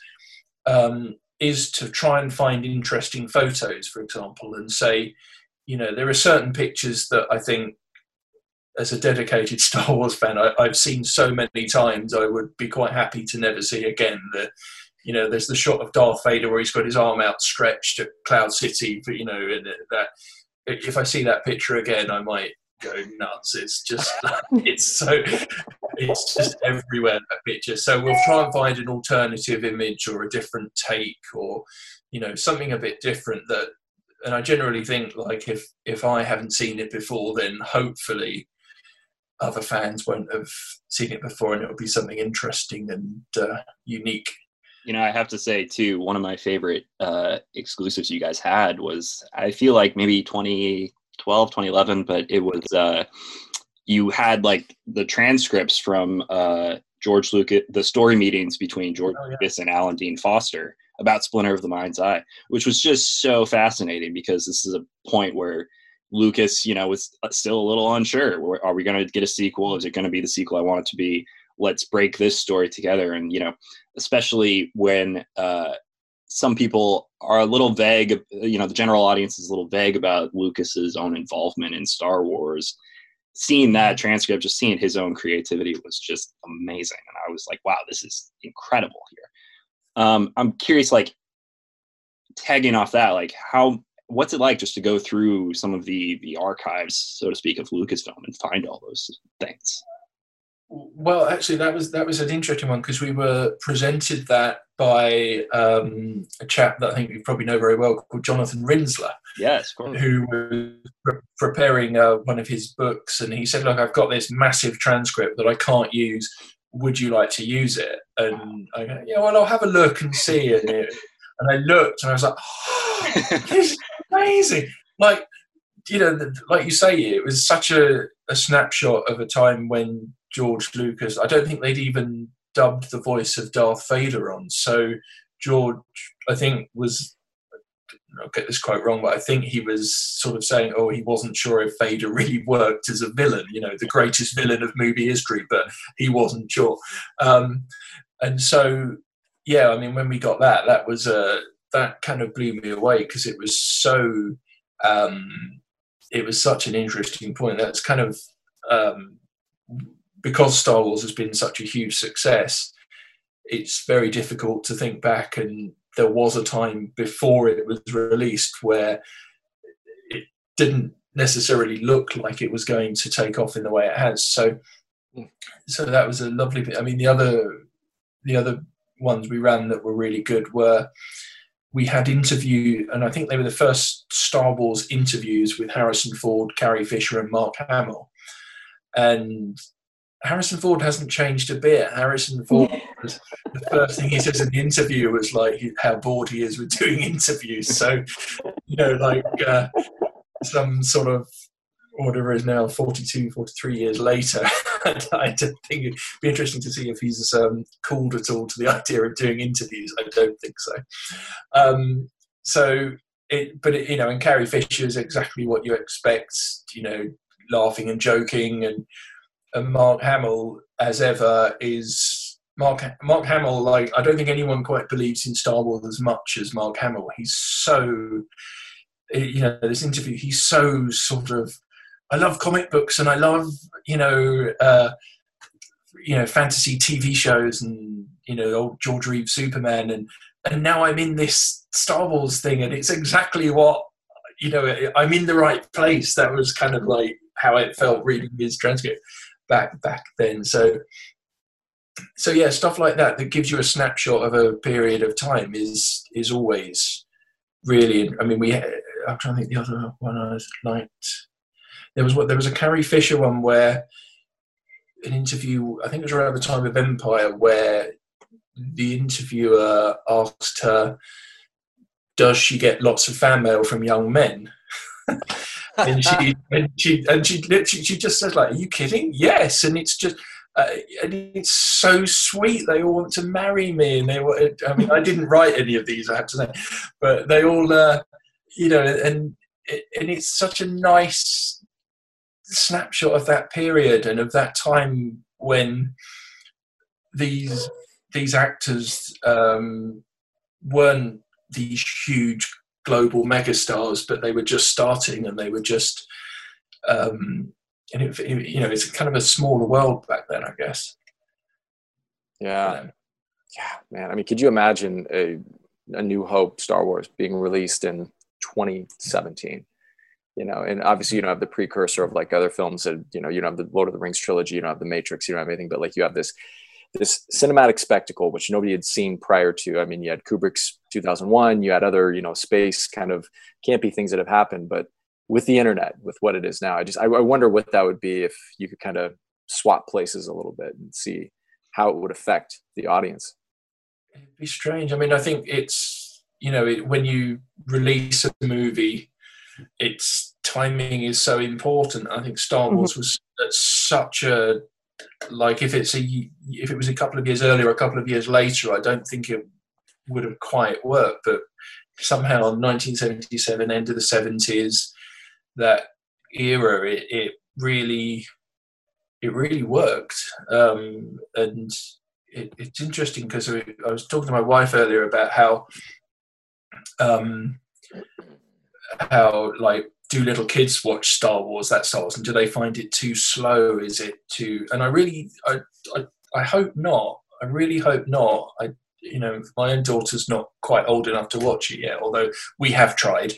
um, is to try and find interesting photos, for example, and say, you know, there are certain pictures that I think, as a dedicated Star Wars fan, I, I've seen so many times, I would be quite happy to never see again. The, you know, there's the shot of Darth Vader where he's got his arm outstretched at Cloud City, but you know, and that if I see that picture again, I might go nuts. It's just, it's so, it's just everywhere that picture. So we'll try and find an alternative image or a different take or, you know, something a bit different that, and I generally think like if if I haven't seen it before, then hopefully other fans won't have seen it before, and it'll be something interesting and uh, unique. You know, I have to say too, one of my favorite uh, exclusives you guys had was I feel like maybe 2012, 2011, but it was uh, you had like the transcripts from uh, George Lucas, the story meetings between George Oh, yeah. Lucas and Alan Dean Foster about Splinter of the Mind's Eye, which was just so fascinating because this is a point where Lucas, you know, was still a little unsure. Are we going to get a sequel? Is it going to be the sequel I want it to be? Let's break this story together. And, you know, especially when uh, some people are a little vague, you know, the general audience is a little vague about Lucas's own involvement in Star Wars. seeing that transcript, just seeing his own creativity was just amazing. And I was like, wow, this is incredible here. Um, I'm curious, like tagging off that, like how what's it like just to go through some of the the archives, so to speak, of Lucasfilm and find all those things? Well, actually, that was that was an interesting one because we were presented that by um, a chap that I think you probably know very well called Jonathan Rinzler. Yes, of course. Who was pre- preparing uh, one of his books, and he said, "Look, I've got this massive transcript that I can't use. Would you like to use it?" And I go, "Yeah, well, I'll have a look and see it." And I looked, and I was like, oh, "This is amazing!" Like, you know, like you say, it was such a, a snapshot of a time when George Lucas. I don't think they'd even dubbed the voice of Darth Vader on. So George, I think, was I'll get this quite wrong, but I think he was sort of saying, oh, he wasn't sure if Vader really worked as a villain, you know, the greatest villain of movie history, but he wasn't sure. Um, and so, yeah, I mean, when we got that, that was uh, that kind of blew me away because it was so, um, it was such an interesting point. That's kind of um, because Star Wars has been such a huge success, it's very difficult to think back. And there was a time before it was released where it didn't necessarily look like it was going to take off in the way it has. So, so that was a lovely bit. I mean, the other, the other ones we ran that were really good were we had interview, and I think they were the first Star Wars interviews with Harrison Ford, Carrie Fisher, and Mark Hamill. And Harrison Ford hasn't changed a bit. Harrison Ford, was, the first thing he says in the interview was like how bored he is with doing interviews. So, you know, like uh, some sort of whatever is now 42, 43 years later, I don't think it'd be interesting to see if he's um, at all to the idea of doing interviews. I don't think so. Um, so, it, but it, you know, and Carrie Fisher is exactly what you expect. You know, laughing and joking and and Mark Hamill, as ever, is Mark Mark Hamill. Like I don't think anyone quite believes in Star Wars as much as Mark Hamill. He's so, you know, this interview. He's so sort of. I love comic books and I love you know. Uh, you know fantasy TV shows and you know old George Reeves Superman and and now I'm in this Star Wars thing and it's exactly what you know I'm in the right place. That was kind of like how it felt reading his transcript back back then. So so yeah, stuff like that that gives you a snapshot of a period of time is is always really. I mean, we. I'm trying to think the other one I liked. There was what there was a Carrie Fisher one where an interview. I think it was around the time of Empire where the interviewer asked her, "Does she get lots of fan mail from young men?" and she and she and she literally she just says like, "Are you kidding?" Yes, and it's just. Uh, and it's so sweet. They all want to marry me, and they. I mean, I didn't write any of these, I have to say, but they all, uh, you know, and and it's such a nice snapshot of that period and of that time when these these actors um, weren't these huge global megastars, but they were just starting and they were just, um, and it, you know, it's kind of a smaller world back then, I guess. Yeah. Yeah, man. I mean, could you imagine a, a New Hope Star Wars being released in 2017? You know, and obviously you don't have the precursor of like other films that, you know, you don't have the Lord of the Rings trilogy, you don't have the Matrix, you don't have anything, but like you have this this cinematic spectacle which nobody had seen prior to. I mean you had kubrick's 2001 you had other you know space kind of campy things that have happened but with the internet with what it is now i just i, I wonder what that would be if you could kind of swap places a little bit and see how it would affect the audience. It'd be strange. I mean i think it's you know it, when you release a movie its timing is so important i think star wars mm-hmm. was such a like if it's a if it was a couple of years earlier, a couple of years later, I don't think it would have quite worked. But somehow, 1977, end of the 70s, that era, it, it really it really worked. Um, and it, it's interesting because I was talking to my wife earlier about how um, how like do little kids watch Star Wars, that Star Wars, and do they find it too slow? Is it too? And I really, I, I, I hope not. I really hope not. I, you know, my own daughter's not quite old enough to watch it yet, although we have tried.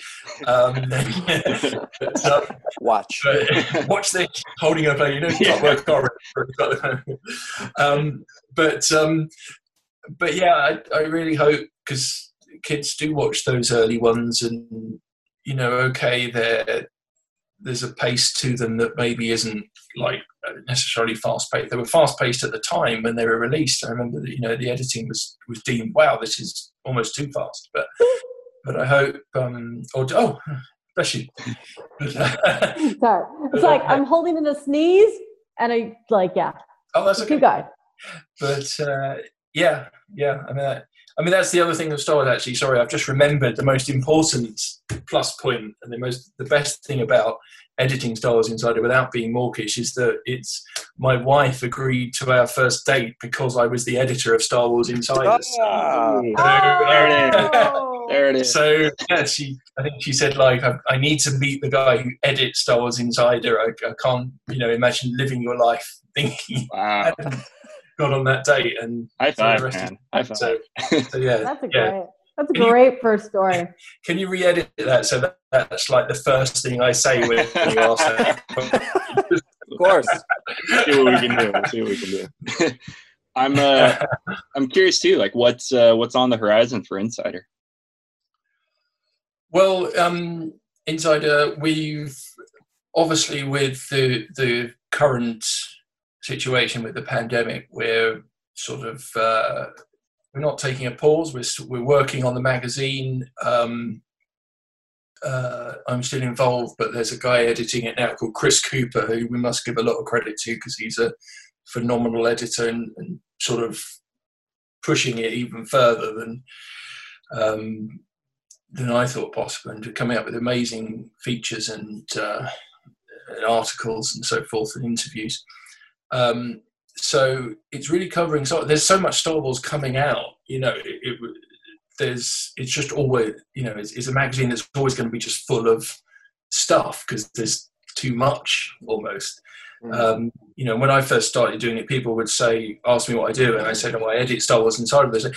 Um, but, uh, Watch. but watch this holding her play. You know, you can't work hard. um, but um, but yeah, I, I really hope because kids do watch those early ones, and you know, okay, there there's a pace to them that maybe isn't like necessarily fast paced. They were fast paced at the time when they were released. I remember that you know the editing was was deemed wow, this is almost too fast. But but I hope um, or oh. Bless you. Uh, Sorry. It's like I'm holding in a sneeze and I like, yeah. oh, that's okay. Keep going. but uh, yeah, yeah. I mean, I mean that's the other thing that started. Actually, sorry, I've just remembered the most important plus point and the most the best thing about editing Star Wars Insider without being mawkish is that it's my wife agreed to our first date because I was the editor of Star Wars Insider. Ah! There it is. Oh. There it is. So yeah, she I think she said like I, I need to meet the guy who edits Star Wars Insider. I, I can't you know imagine living your life thinking Wow. I hadn't got on that date and High the five, rest man. High five. So, so yeah, That's a yeah. great. That's a Can you- great first story. Can you re-edit that so that that's like the first thing I say when you ask that? Of course. see what we can do. We'll see what we can do. I'm uh, I'm curious too. Like, what's uh, what's on the horizon for Insider? Well, um, Insider, we've obviously with the the current situation with the pandemic, we're sort of uh, we're not taking a pause. We're we're working on the magazine. Um, uh, I'm still involved, but there's a guy editing it now called Chris Cooper, who we must give a lot of credit to because he's a phenomenal editor and, and sort of pushing it even further than um, than I thought possible, and coming up with amazing features and, uh, and articles and so forth and interviews. Um, so it's really covering. So there's so much Star Wars coming out. You know, it, it, there's it's just always you know it's, it's a magazine that's always going to be just full of stuff because there's too much almost. Um, you know, when I first started doing it, people would say, ask me what I do, and I said, "Oh, I edit Star Wars Insider." They say,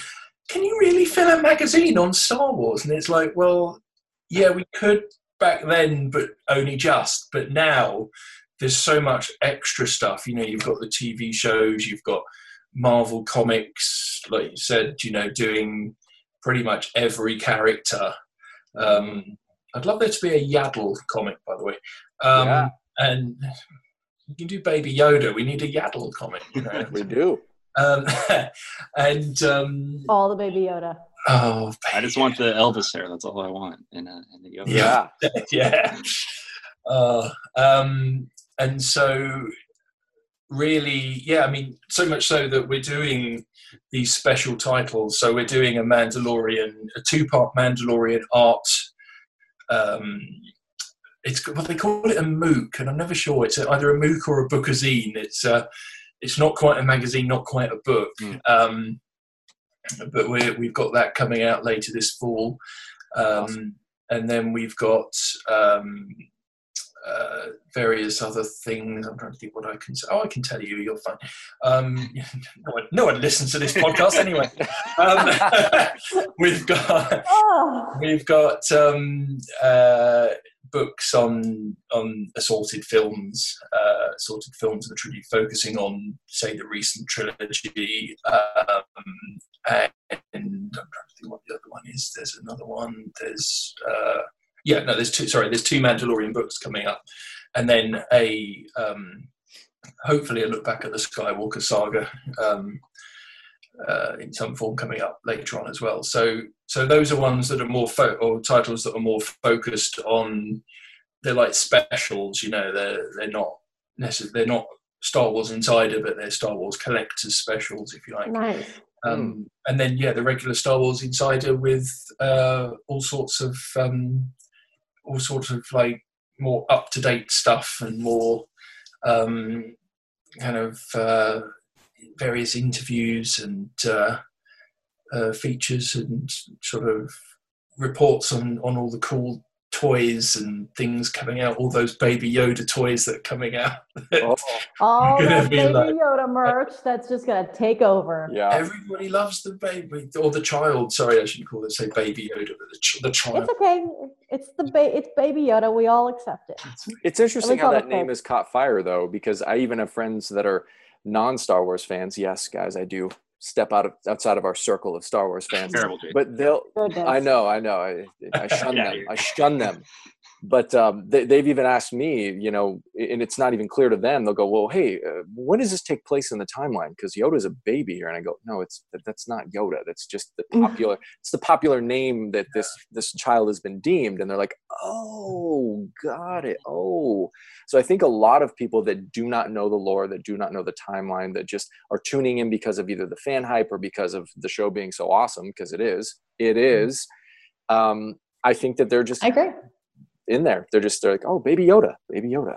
"Can you really fill a magazine on Star Wars?" And it's like, well, yeah, we could back then, but only just. But now, there's so much extra stuff. You know, you've got the TV shows, you've got Marvel comics, like you said, you know, doing pretty much every character. Um, I'd love there to be a Yaddle comic, by the way. Um, Yeah. And you can do Baby Yoda. We need a Yaddle comic. You know? We do. um, and um, All the baby Yoda. oh, I just want the Elvis hair. That's all I want. In a, in the yoga. Yeah. Yeah. yeah. Uh, um, and so, really, yeah, I mean, so much so that we're doing these special titles. So we're doing a Mandalorian, a two-part Mandalorian art. Um, it's what they call it a MOOC, and I'm never sure. It's either a MOOC or a bookazine. It's uh, it's not quite a magazine, not quite a book. Mm. Um, but we're, we've got that coming out later this fall. Um, And then we've got um, uh, various other things. I'm trying to think what I can say. Oh, I can tell you, you're fine. Um, no, one, no one listens to this podcast anyway. Um, we've got Oh, we've got um, uh, books on on assorted films, uh, assorted films that are really focusing on, say, the recent trilogy. Um, and I'm trying to think what the other one is. There's another one. There's uh, yeah, no, there's two. Sorry, there's two Mandalorian books coming up, and then a um, hopefully a look back at the Skywalker saga. Um, uh, in some form coming up later on as well. So, so those are ones that are more fo- or titles that are more focused on. They're like specials, you know. They're they're not necessarily they're not Star Wars Insider, but they're Star Wars collectors specials, if you like. nice. Um, and then yeah, the regular Star Wars Insider with uh, all sorts of um, all sorts of like more up to date stuff and more um, kind of uh, various interviews and uh, uh, features and sort of reports on on all the cool toys and things coming out, all those Baby Yoda toys that are coming out. Oh, All Gonna that Baby like- Yoda merch that's just gonna take over. yeah. Everybody loves the baby or the child. Sorry, I shouldn't call it say Baby Yoda, but the, ch- the child. It's okay. It's the ba- it's Baby Yoda. We all accept it. It's interesting how that name has caught fire though, because I even have friends that are non-Star Wars fans. Yes, guys, I do step out of outside of our circle of Star Wars fans. Terrible, Jake. But they'll. I know, I know. I, I shun Yeah, them. you're- I shun them. But um, they, they've even asked me, you know, and it's not even clear to them. They'll go, "Well, hey, uh, when does this take place in the timeline? Because Yoda's a baby here." And I go, "No, it's that- that's not Yoda. That's just the popular. it's the popular name that this this child has been deemed." And they're like, "Oh, got it. Oh." So I think a lot of people that do not know the lore, that do not know the timeline, that just are tuning in because of either the fan hype or because of the show being so awesome, because it is, it is. Um, I think that they're just I agree. In there. They're just they're like, oh, baby Yoda, baby Yoda,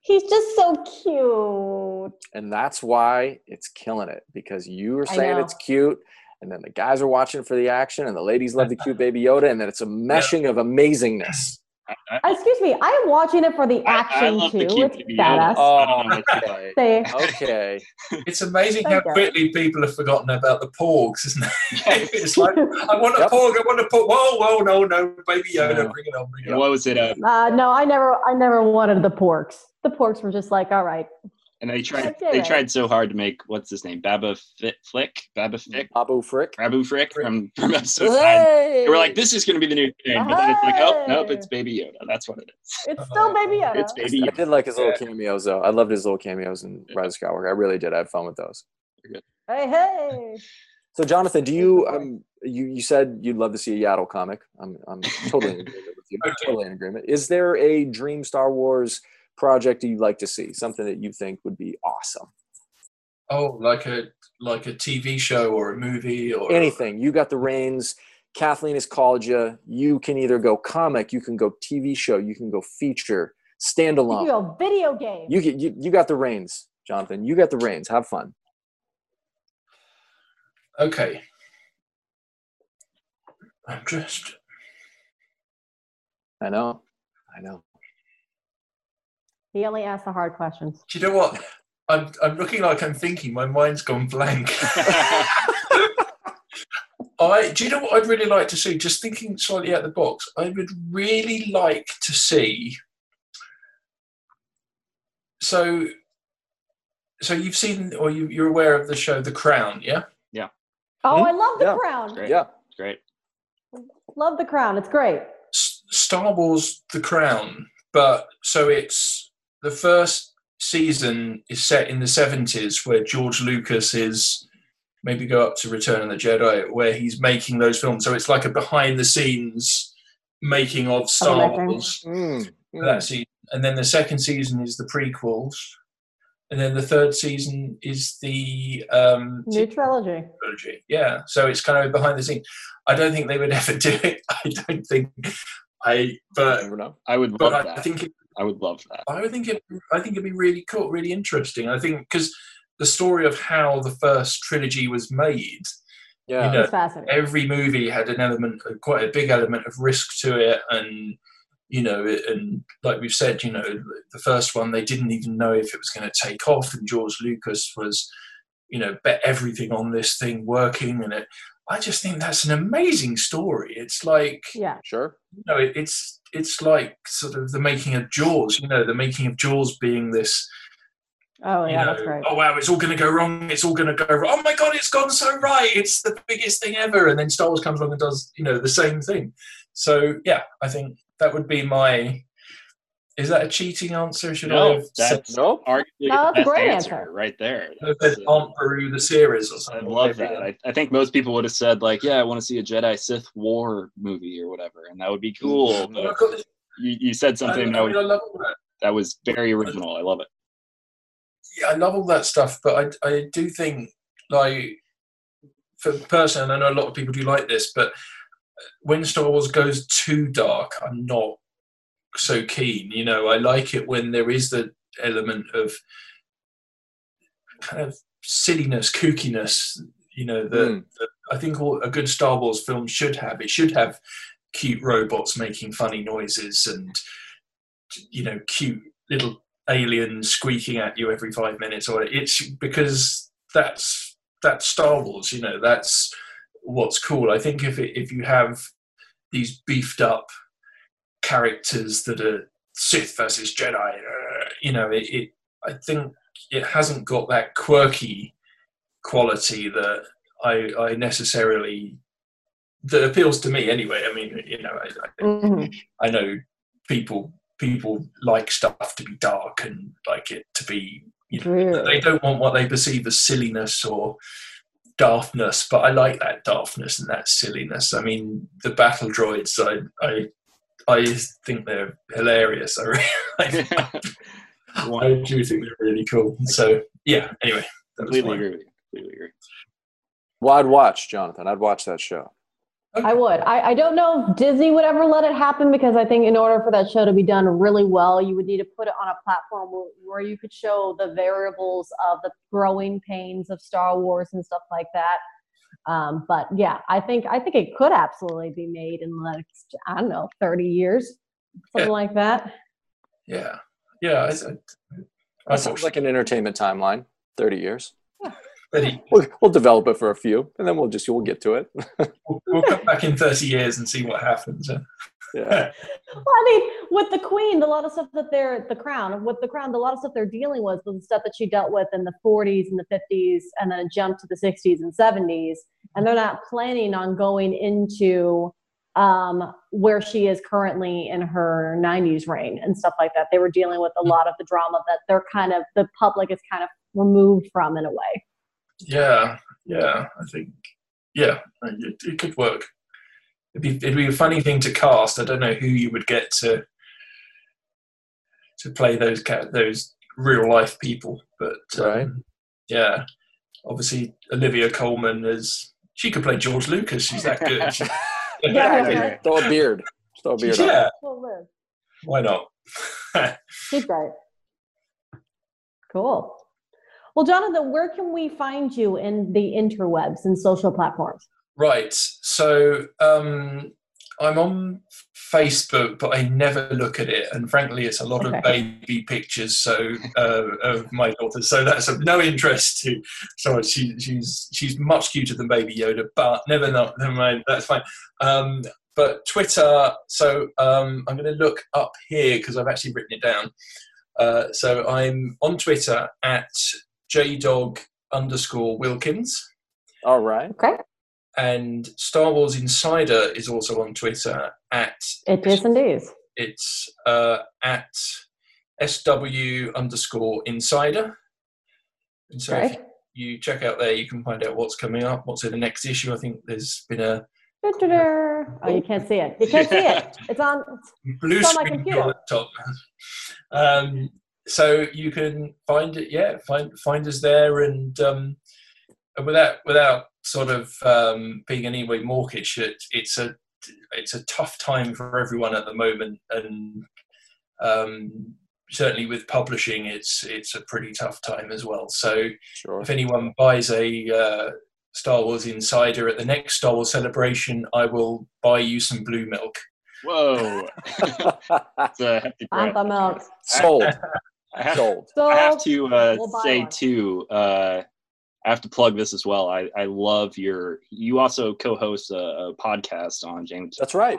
He's just so cute. and that's why it's killing it because you are saying it's cute, and then the guys are watching for the action, and the ladies love the cute baby Yoda, and then it's a meshing of amazingness. I, I, Excuse me. I am watching it for the I- I action too. the It's Baby Yoda. badass. Oh, okay, okay. It's amazing how quickly people have forgotten about the porgs, isn't it? it's like, I want a Yep. porg, I want a porg. Whoa, whoa, no, no, baby Yoda, Yeah. bring it on, bring it on. what was it? Uh, uh, no, I never, I never wanted the porgs. The porgs were just like, all right. And they tried. Okay, They tried so hard to make what's his name, Baba Fit Flick, Baba Fick, Abu Frick. Rabu Frick from from episode nine. They were like, this is going to be the new thing, but then it's like, oh nope, it's Baby Yoda. That's what it is. It's still Baby Yoda. It's Baby I did like his little Yeah. cameos though. I loved his little cameos in Rise of Skywalker. I really did. I had fun with those. Hey, hey. So Jonathan, do you um you you said you'd love to see a Yaddle comic? I'm I'm totally in agreement with you. Okay. Totally in agreement. Is there a dream Star Wars project you'd like to see? Something that you think would be awesome? Oh, like a like a TV show or a movie or Anything. You got the reins. Kathleen has called you. You can either go comic, you can go TV show, you can go feature, You standalone. go video game. You get you, you got the reins, Jonathan. You got the reins. Have fun. Okay. I'm just I know. I know. He only asks the hard questions. do you know what? I'm I'm looking like I'm thinking, my mind's gone blank. I do you know what I'd really like to see? Just thinking slightly out of the box, I would really like to see. So, so you've seen or you, you're aware of the show The Crown, yeah? Yeah. Oh, Hmm? I love the Yeah. crown. Great. Yeah. Great. Love the crown. It's great. S- Star Wars The Crown, but so it's the first season is set in the 70s where George Lucas is maybe go up to Return of the Jedi where he's making those films. So it's like a behind the scenes making of Star making. Wars Mm, for that season. And then the second season is the prequels. And then the third season is the um, New trilogy. trilogy. Yeah, so it's kind of behind the scenes. I don't think they would ever do it. I don't think. I but never. I would but love I that. think it, I would love that. I would think it. I think it'd be really cool, really interesting. I think because the story of how the first trilogy was made, Yeah. you know, It's fascinating. every movie had an element, quite a big element of risk to it, and you know, and like we've said, you know, the first one they didn't even know if it was going to take off, and George Lucas was, you know, bet everything on this thing working, and it. I just think that's an amazing story. It's like Yeah. Sure. you know, it, it's it's like sort of the making of Jaws. You know, the making of Jaws being this. Oh, You yeah, know, that's great. oh wow, it's all going to go wrong. It's all going to go wrong. Oh my god, it's gone so right. It's the biggest thing ever. And then Star Wars comes along and does you know the same thing. So yeah, I think that would be my. Is that a cheating answer? Should I have said, that's Nope. arguably No, the that's a best great answer, answer. right there. have That's, said Aunt Beru the series or I love that. I, I think most people would have said like, "Yeah, I want to see a Jedi Sith War movie or whatever," and that would be cool. But you, you said something I that mean, I was, love that. that was very original. I love it. yeah, I love all that stuff, but I, I do think like for personally, and I know a lot of people do like this, but when Star Wars goes too dark, I'm not so keen. You know, I like it when there is the element of kind of silliness, kookiness. You know, that Mm. that I think all, a good Star Wars film should have. It should have cute robots making funny noises and you know cute little aliens squeaking at you every five minutes or it's because that's that's Star Wars. You know that's what's cool. I think if it, if you have these beefed up characters that are Sith versus Jedi, uh, you know, it, it, I think it hasn't got that quirky quality that I, I necessarily that appeals to me anyway. I mean, you know, I, I, Mhm. I know people people like stuff to be dark and like it to be you know, Dreary. they don't want what they perceive as silliness or daftness, but I like that daftness and that silliness. I mean, the battle droids, I I, I think they're hilarious. I really, I, I do you think they're really cool. So yeah. Anyway, completely agree with you. Completely agree. Well, I'd watch Jonathan. I'd watch that show. I would. I, I don't know if Disney would ever let it happen because I think in order for that show to be done really well, you would need to put it on a platform where, where you could show the variables of the growing pains of Star Wars and stuff like that. Um, but yeah, I think I think it could absolutely be made in the next I don't know thirty years, something Yeah. like that. Yeah. Yeah. I, I, I That sounds like an entertainment timeline. Thirty years. Betty, We'll, we'll develop it for a few, and then we'll just we'll get to it. we'll, we'll come back in thirty years and see what happens. Yeah. Well, I mean, with the Queen, a lot of stuff that they're the Crown. With the Crown, a lot of stuff they're dealing with was the stuff that she dealt with in the 40s and the 50s, and then jumped to the 60s and 70s. And they're not planning on going into um, where she is currently in her 90s reign and stuff like that. They were dealing with a lot of the drama that they're kind of the public is kind of removed from in a way. Yeah, yeah, I think, yeah, it, it could work. It'd be, it'd be a funny thing to cast. I don't know who you would get to to play those ca- those real life people, but um, yeah, obviously Olivia Colman is she could play George Lucas. She's that good. She- Yeah, yeah. Throw a beard. Throw a beard. on. yeah, Well, why not? She's great. Cool. Well, Jonathan, where can we find you in the interwebs and social platforms? Right. So um, I'm on Facebook, but I never look at it. And frankly, it's a lot Okay. of baby pictures so uh, of my daughter. So that's of no interest to. Sorry, she, she's she's much cuter than Baby Yoda, but never not. Never mind. That's fine. Um, but Twitter. So um, I'm going to look up here because I've actually written it down. Uh, so I'm on Twitter at jdog underscore Wilkins All right. Okay. And Star Wars Insider is also on Twitter at It is indeed. it's uh, at sw underscore insider. And so if you check out there, you can find out what's coming up, what's in the next issue. I think there's been a Da-da-da. Oh, you can't see it. You can't see it. It's on. blue It's on my screen computer. on um, so you can find it, yeah, find find us there, and um, without without sort of um, being any way mawkish, it, it's a it's a tough time for everyone at the moment, and um, certainly with publishing, it's it's a pretty tough time as well. So Sure. if anyone buys a uh, Star Wars Insider at the next Star Wars celebration, I will buy you some blue milk. Whoa. It's a hefty price. Fanta milk. Sold. I have, Sold. I have to uh, we'll say one. too. Uh, I have to plug this as well. I, I love your. You also co-host a, a podcast on James, That's right.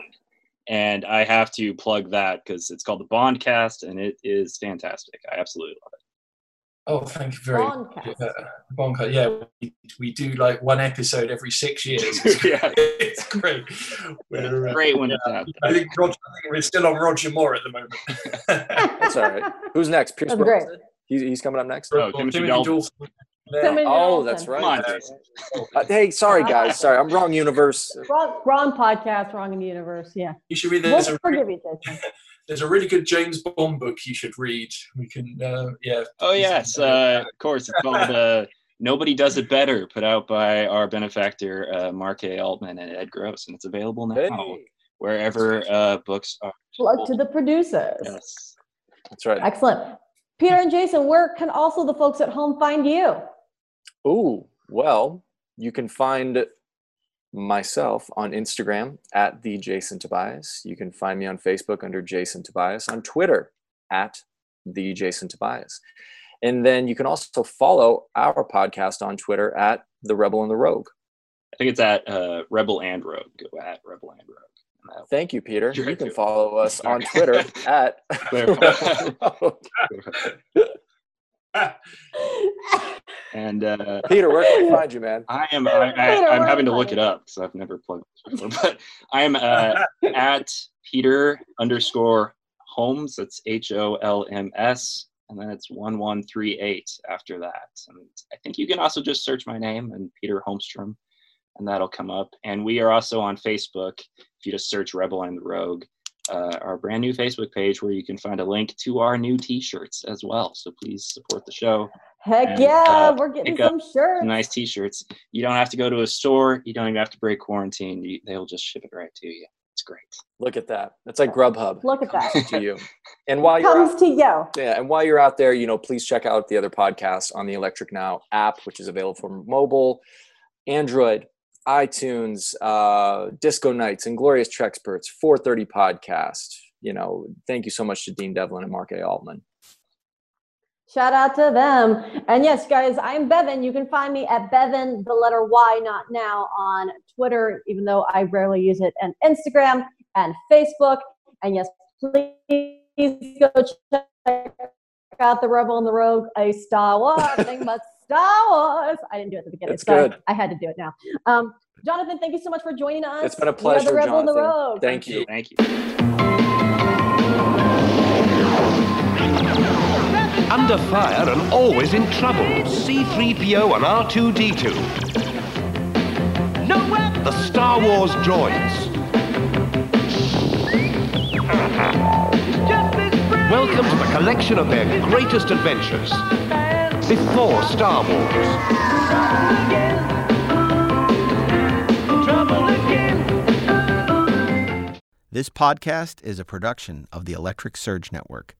and I have to plug that because it's called the Bondcast, and it is fantastic. I absolutely love it. Oh, thank you very much. Bondcast. Yeah, Bonka. Yeah, we, we do like one episode every six years. yeah, it's great. We're, uh, great when it's happening. I think Roger, I think we're still on Roger Moore at the moment. That's all right. Who's next? Pierce Brosnan? He's, he's coming up next. Oh, Timothy Dalton. Timothy Oh, that's right. on, Uh, hey, sorry guys. Sorry, I'm wrong universe. Wrong, wrong podcast, wrong in the universe. Yeah. You should read. We'll There's a, forgive you, Jason. there's a really good James Bond book you should read. We can, uh, yeah. Oh yes, uh, of course. It's called uh, "Nobody Does It Better," put out by our benefactor uh, Mark A. Altman and Ed Gross, and it's available now Hey, wherever uh, books are. Plug to the producers. Yes. that's right. Excellent. Peter and Jason, where can also the folks at home find you? Ooh, well, you can find myself on Instagram at the Jason Tobias. You can find me on Facebook under Jason Tobias, on Twitter at the Jason Tobias. And then you can also follow our podcast on Twitter at the Rebel and the Rogue. I think it's at uh, Rebel and Rogue. Go at Rebel and Rogue. Thank you, Peter. You're can follow us on Twitter at And uh, Peter. Where can we find you, man? I am. I, I, Peter, I'm having to look it up because I've never plugged this before. But I am uh, at Peter underscore Holmes. That's H O L M S, and then it's one one three eight after that. And I think you can also just search my name and Peter Holmstrom, and that'll come up. And we are also on Facebook. If you just search Rebel and the Rogue, uh, our brand new Facebook page where you can find a link to our new T-shirts as well. So please support the show. Heck And, yeah, uh, we're getting pick up some shirts. nice t-shirts you don't have to go to a store you don't even have to break quarantine you, they'll just ship it right to you it's great Look at that. It's like Grubhub Look at that. to you. And while you're Comes out, to you. yeah, and while you're out there, you know, please check out the other podcasts on the Electric Now app, which is available for mobile, Android, iTunes, uh, Disco Nights, and Glorious Trexperts, 430 podcast. You know, thank you so much to Dean Devlin and Mark A. Altman. Shout out to them. And yes, guys, I'm Bevin. You can find me at Bevin, the letter Y, not now, on Twitter, even though I rarely use it, and Instagram and Facebook. And yes, please go check out The Rebel and the Rogue, a Star Wars thing, Star Wars. I didn't do it at the beginning. It's Sorry. good. I had to do it now. Um, Jonathan, thank you so much for joining us. It's been a pleasure, The Rebel and the Jonathan. Rogue. Thank you. thank you Under fire and always in trouble. C3PO and R2D2. The Star Wars droids. Welcome to the collection of their greatest adventures. Before Star Wars. This podcast is a production of the Electric Surge Network.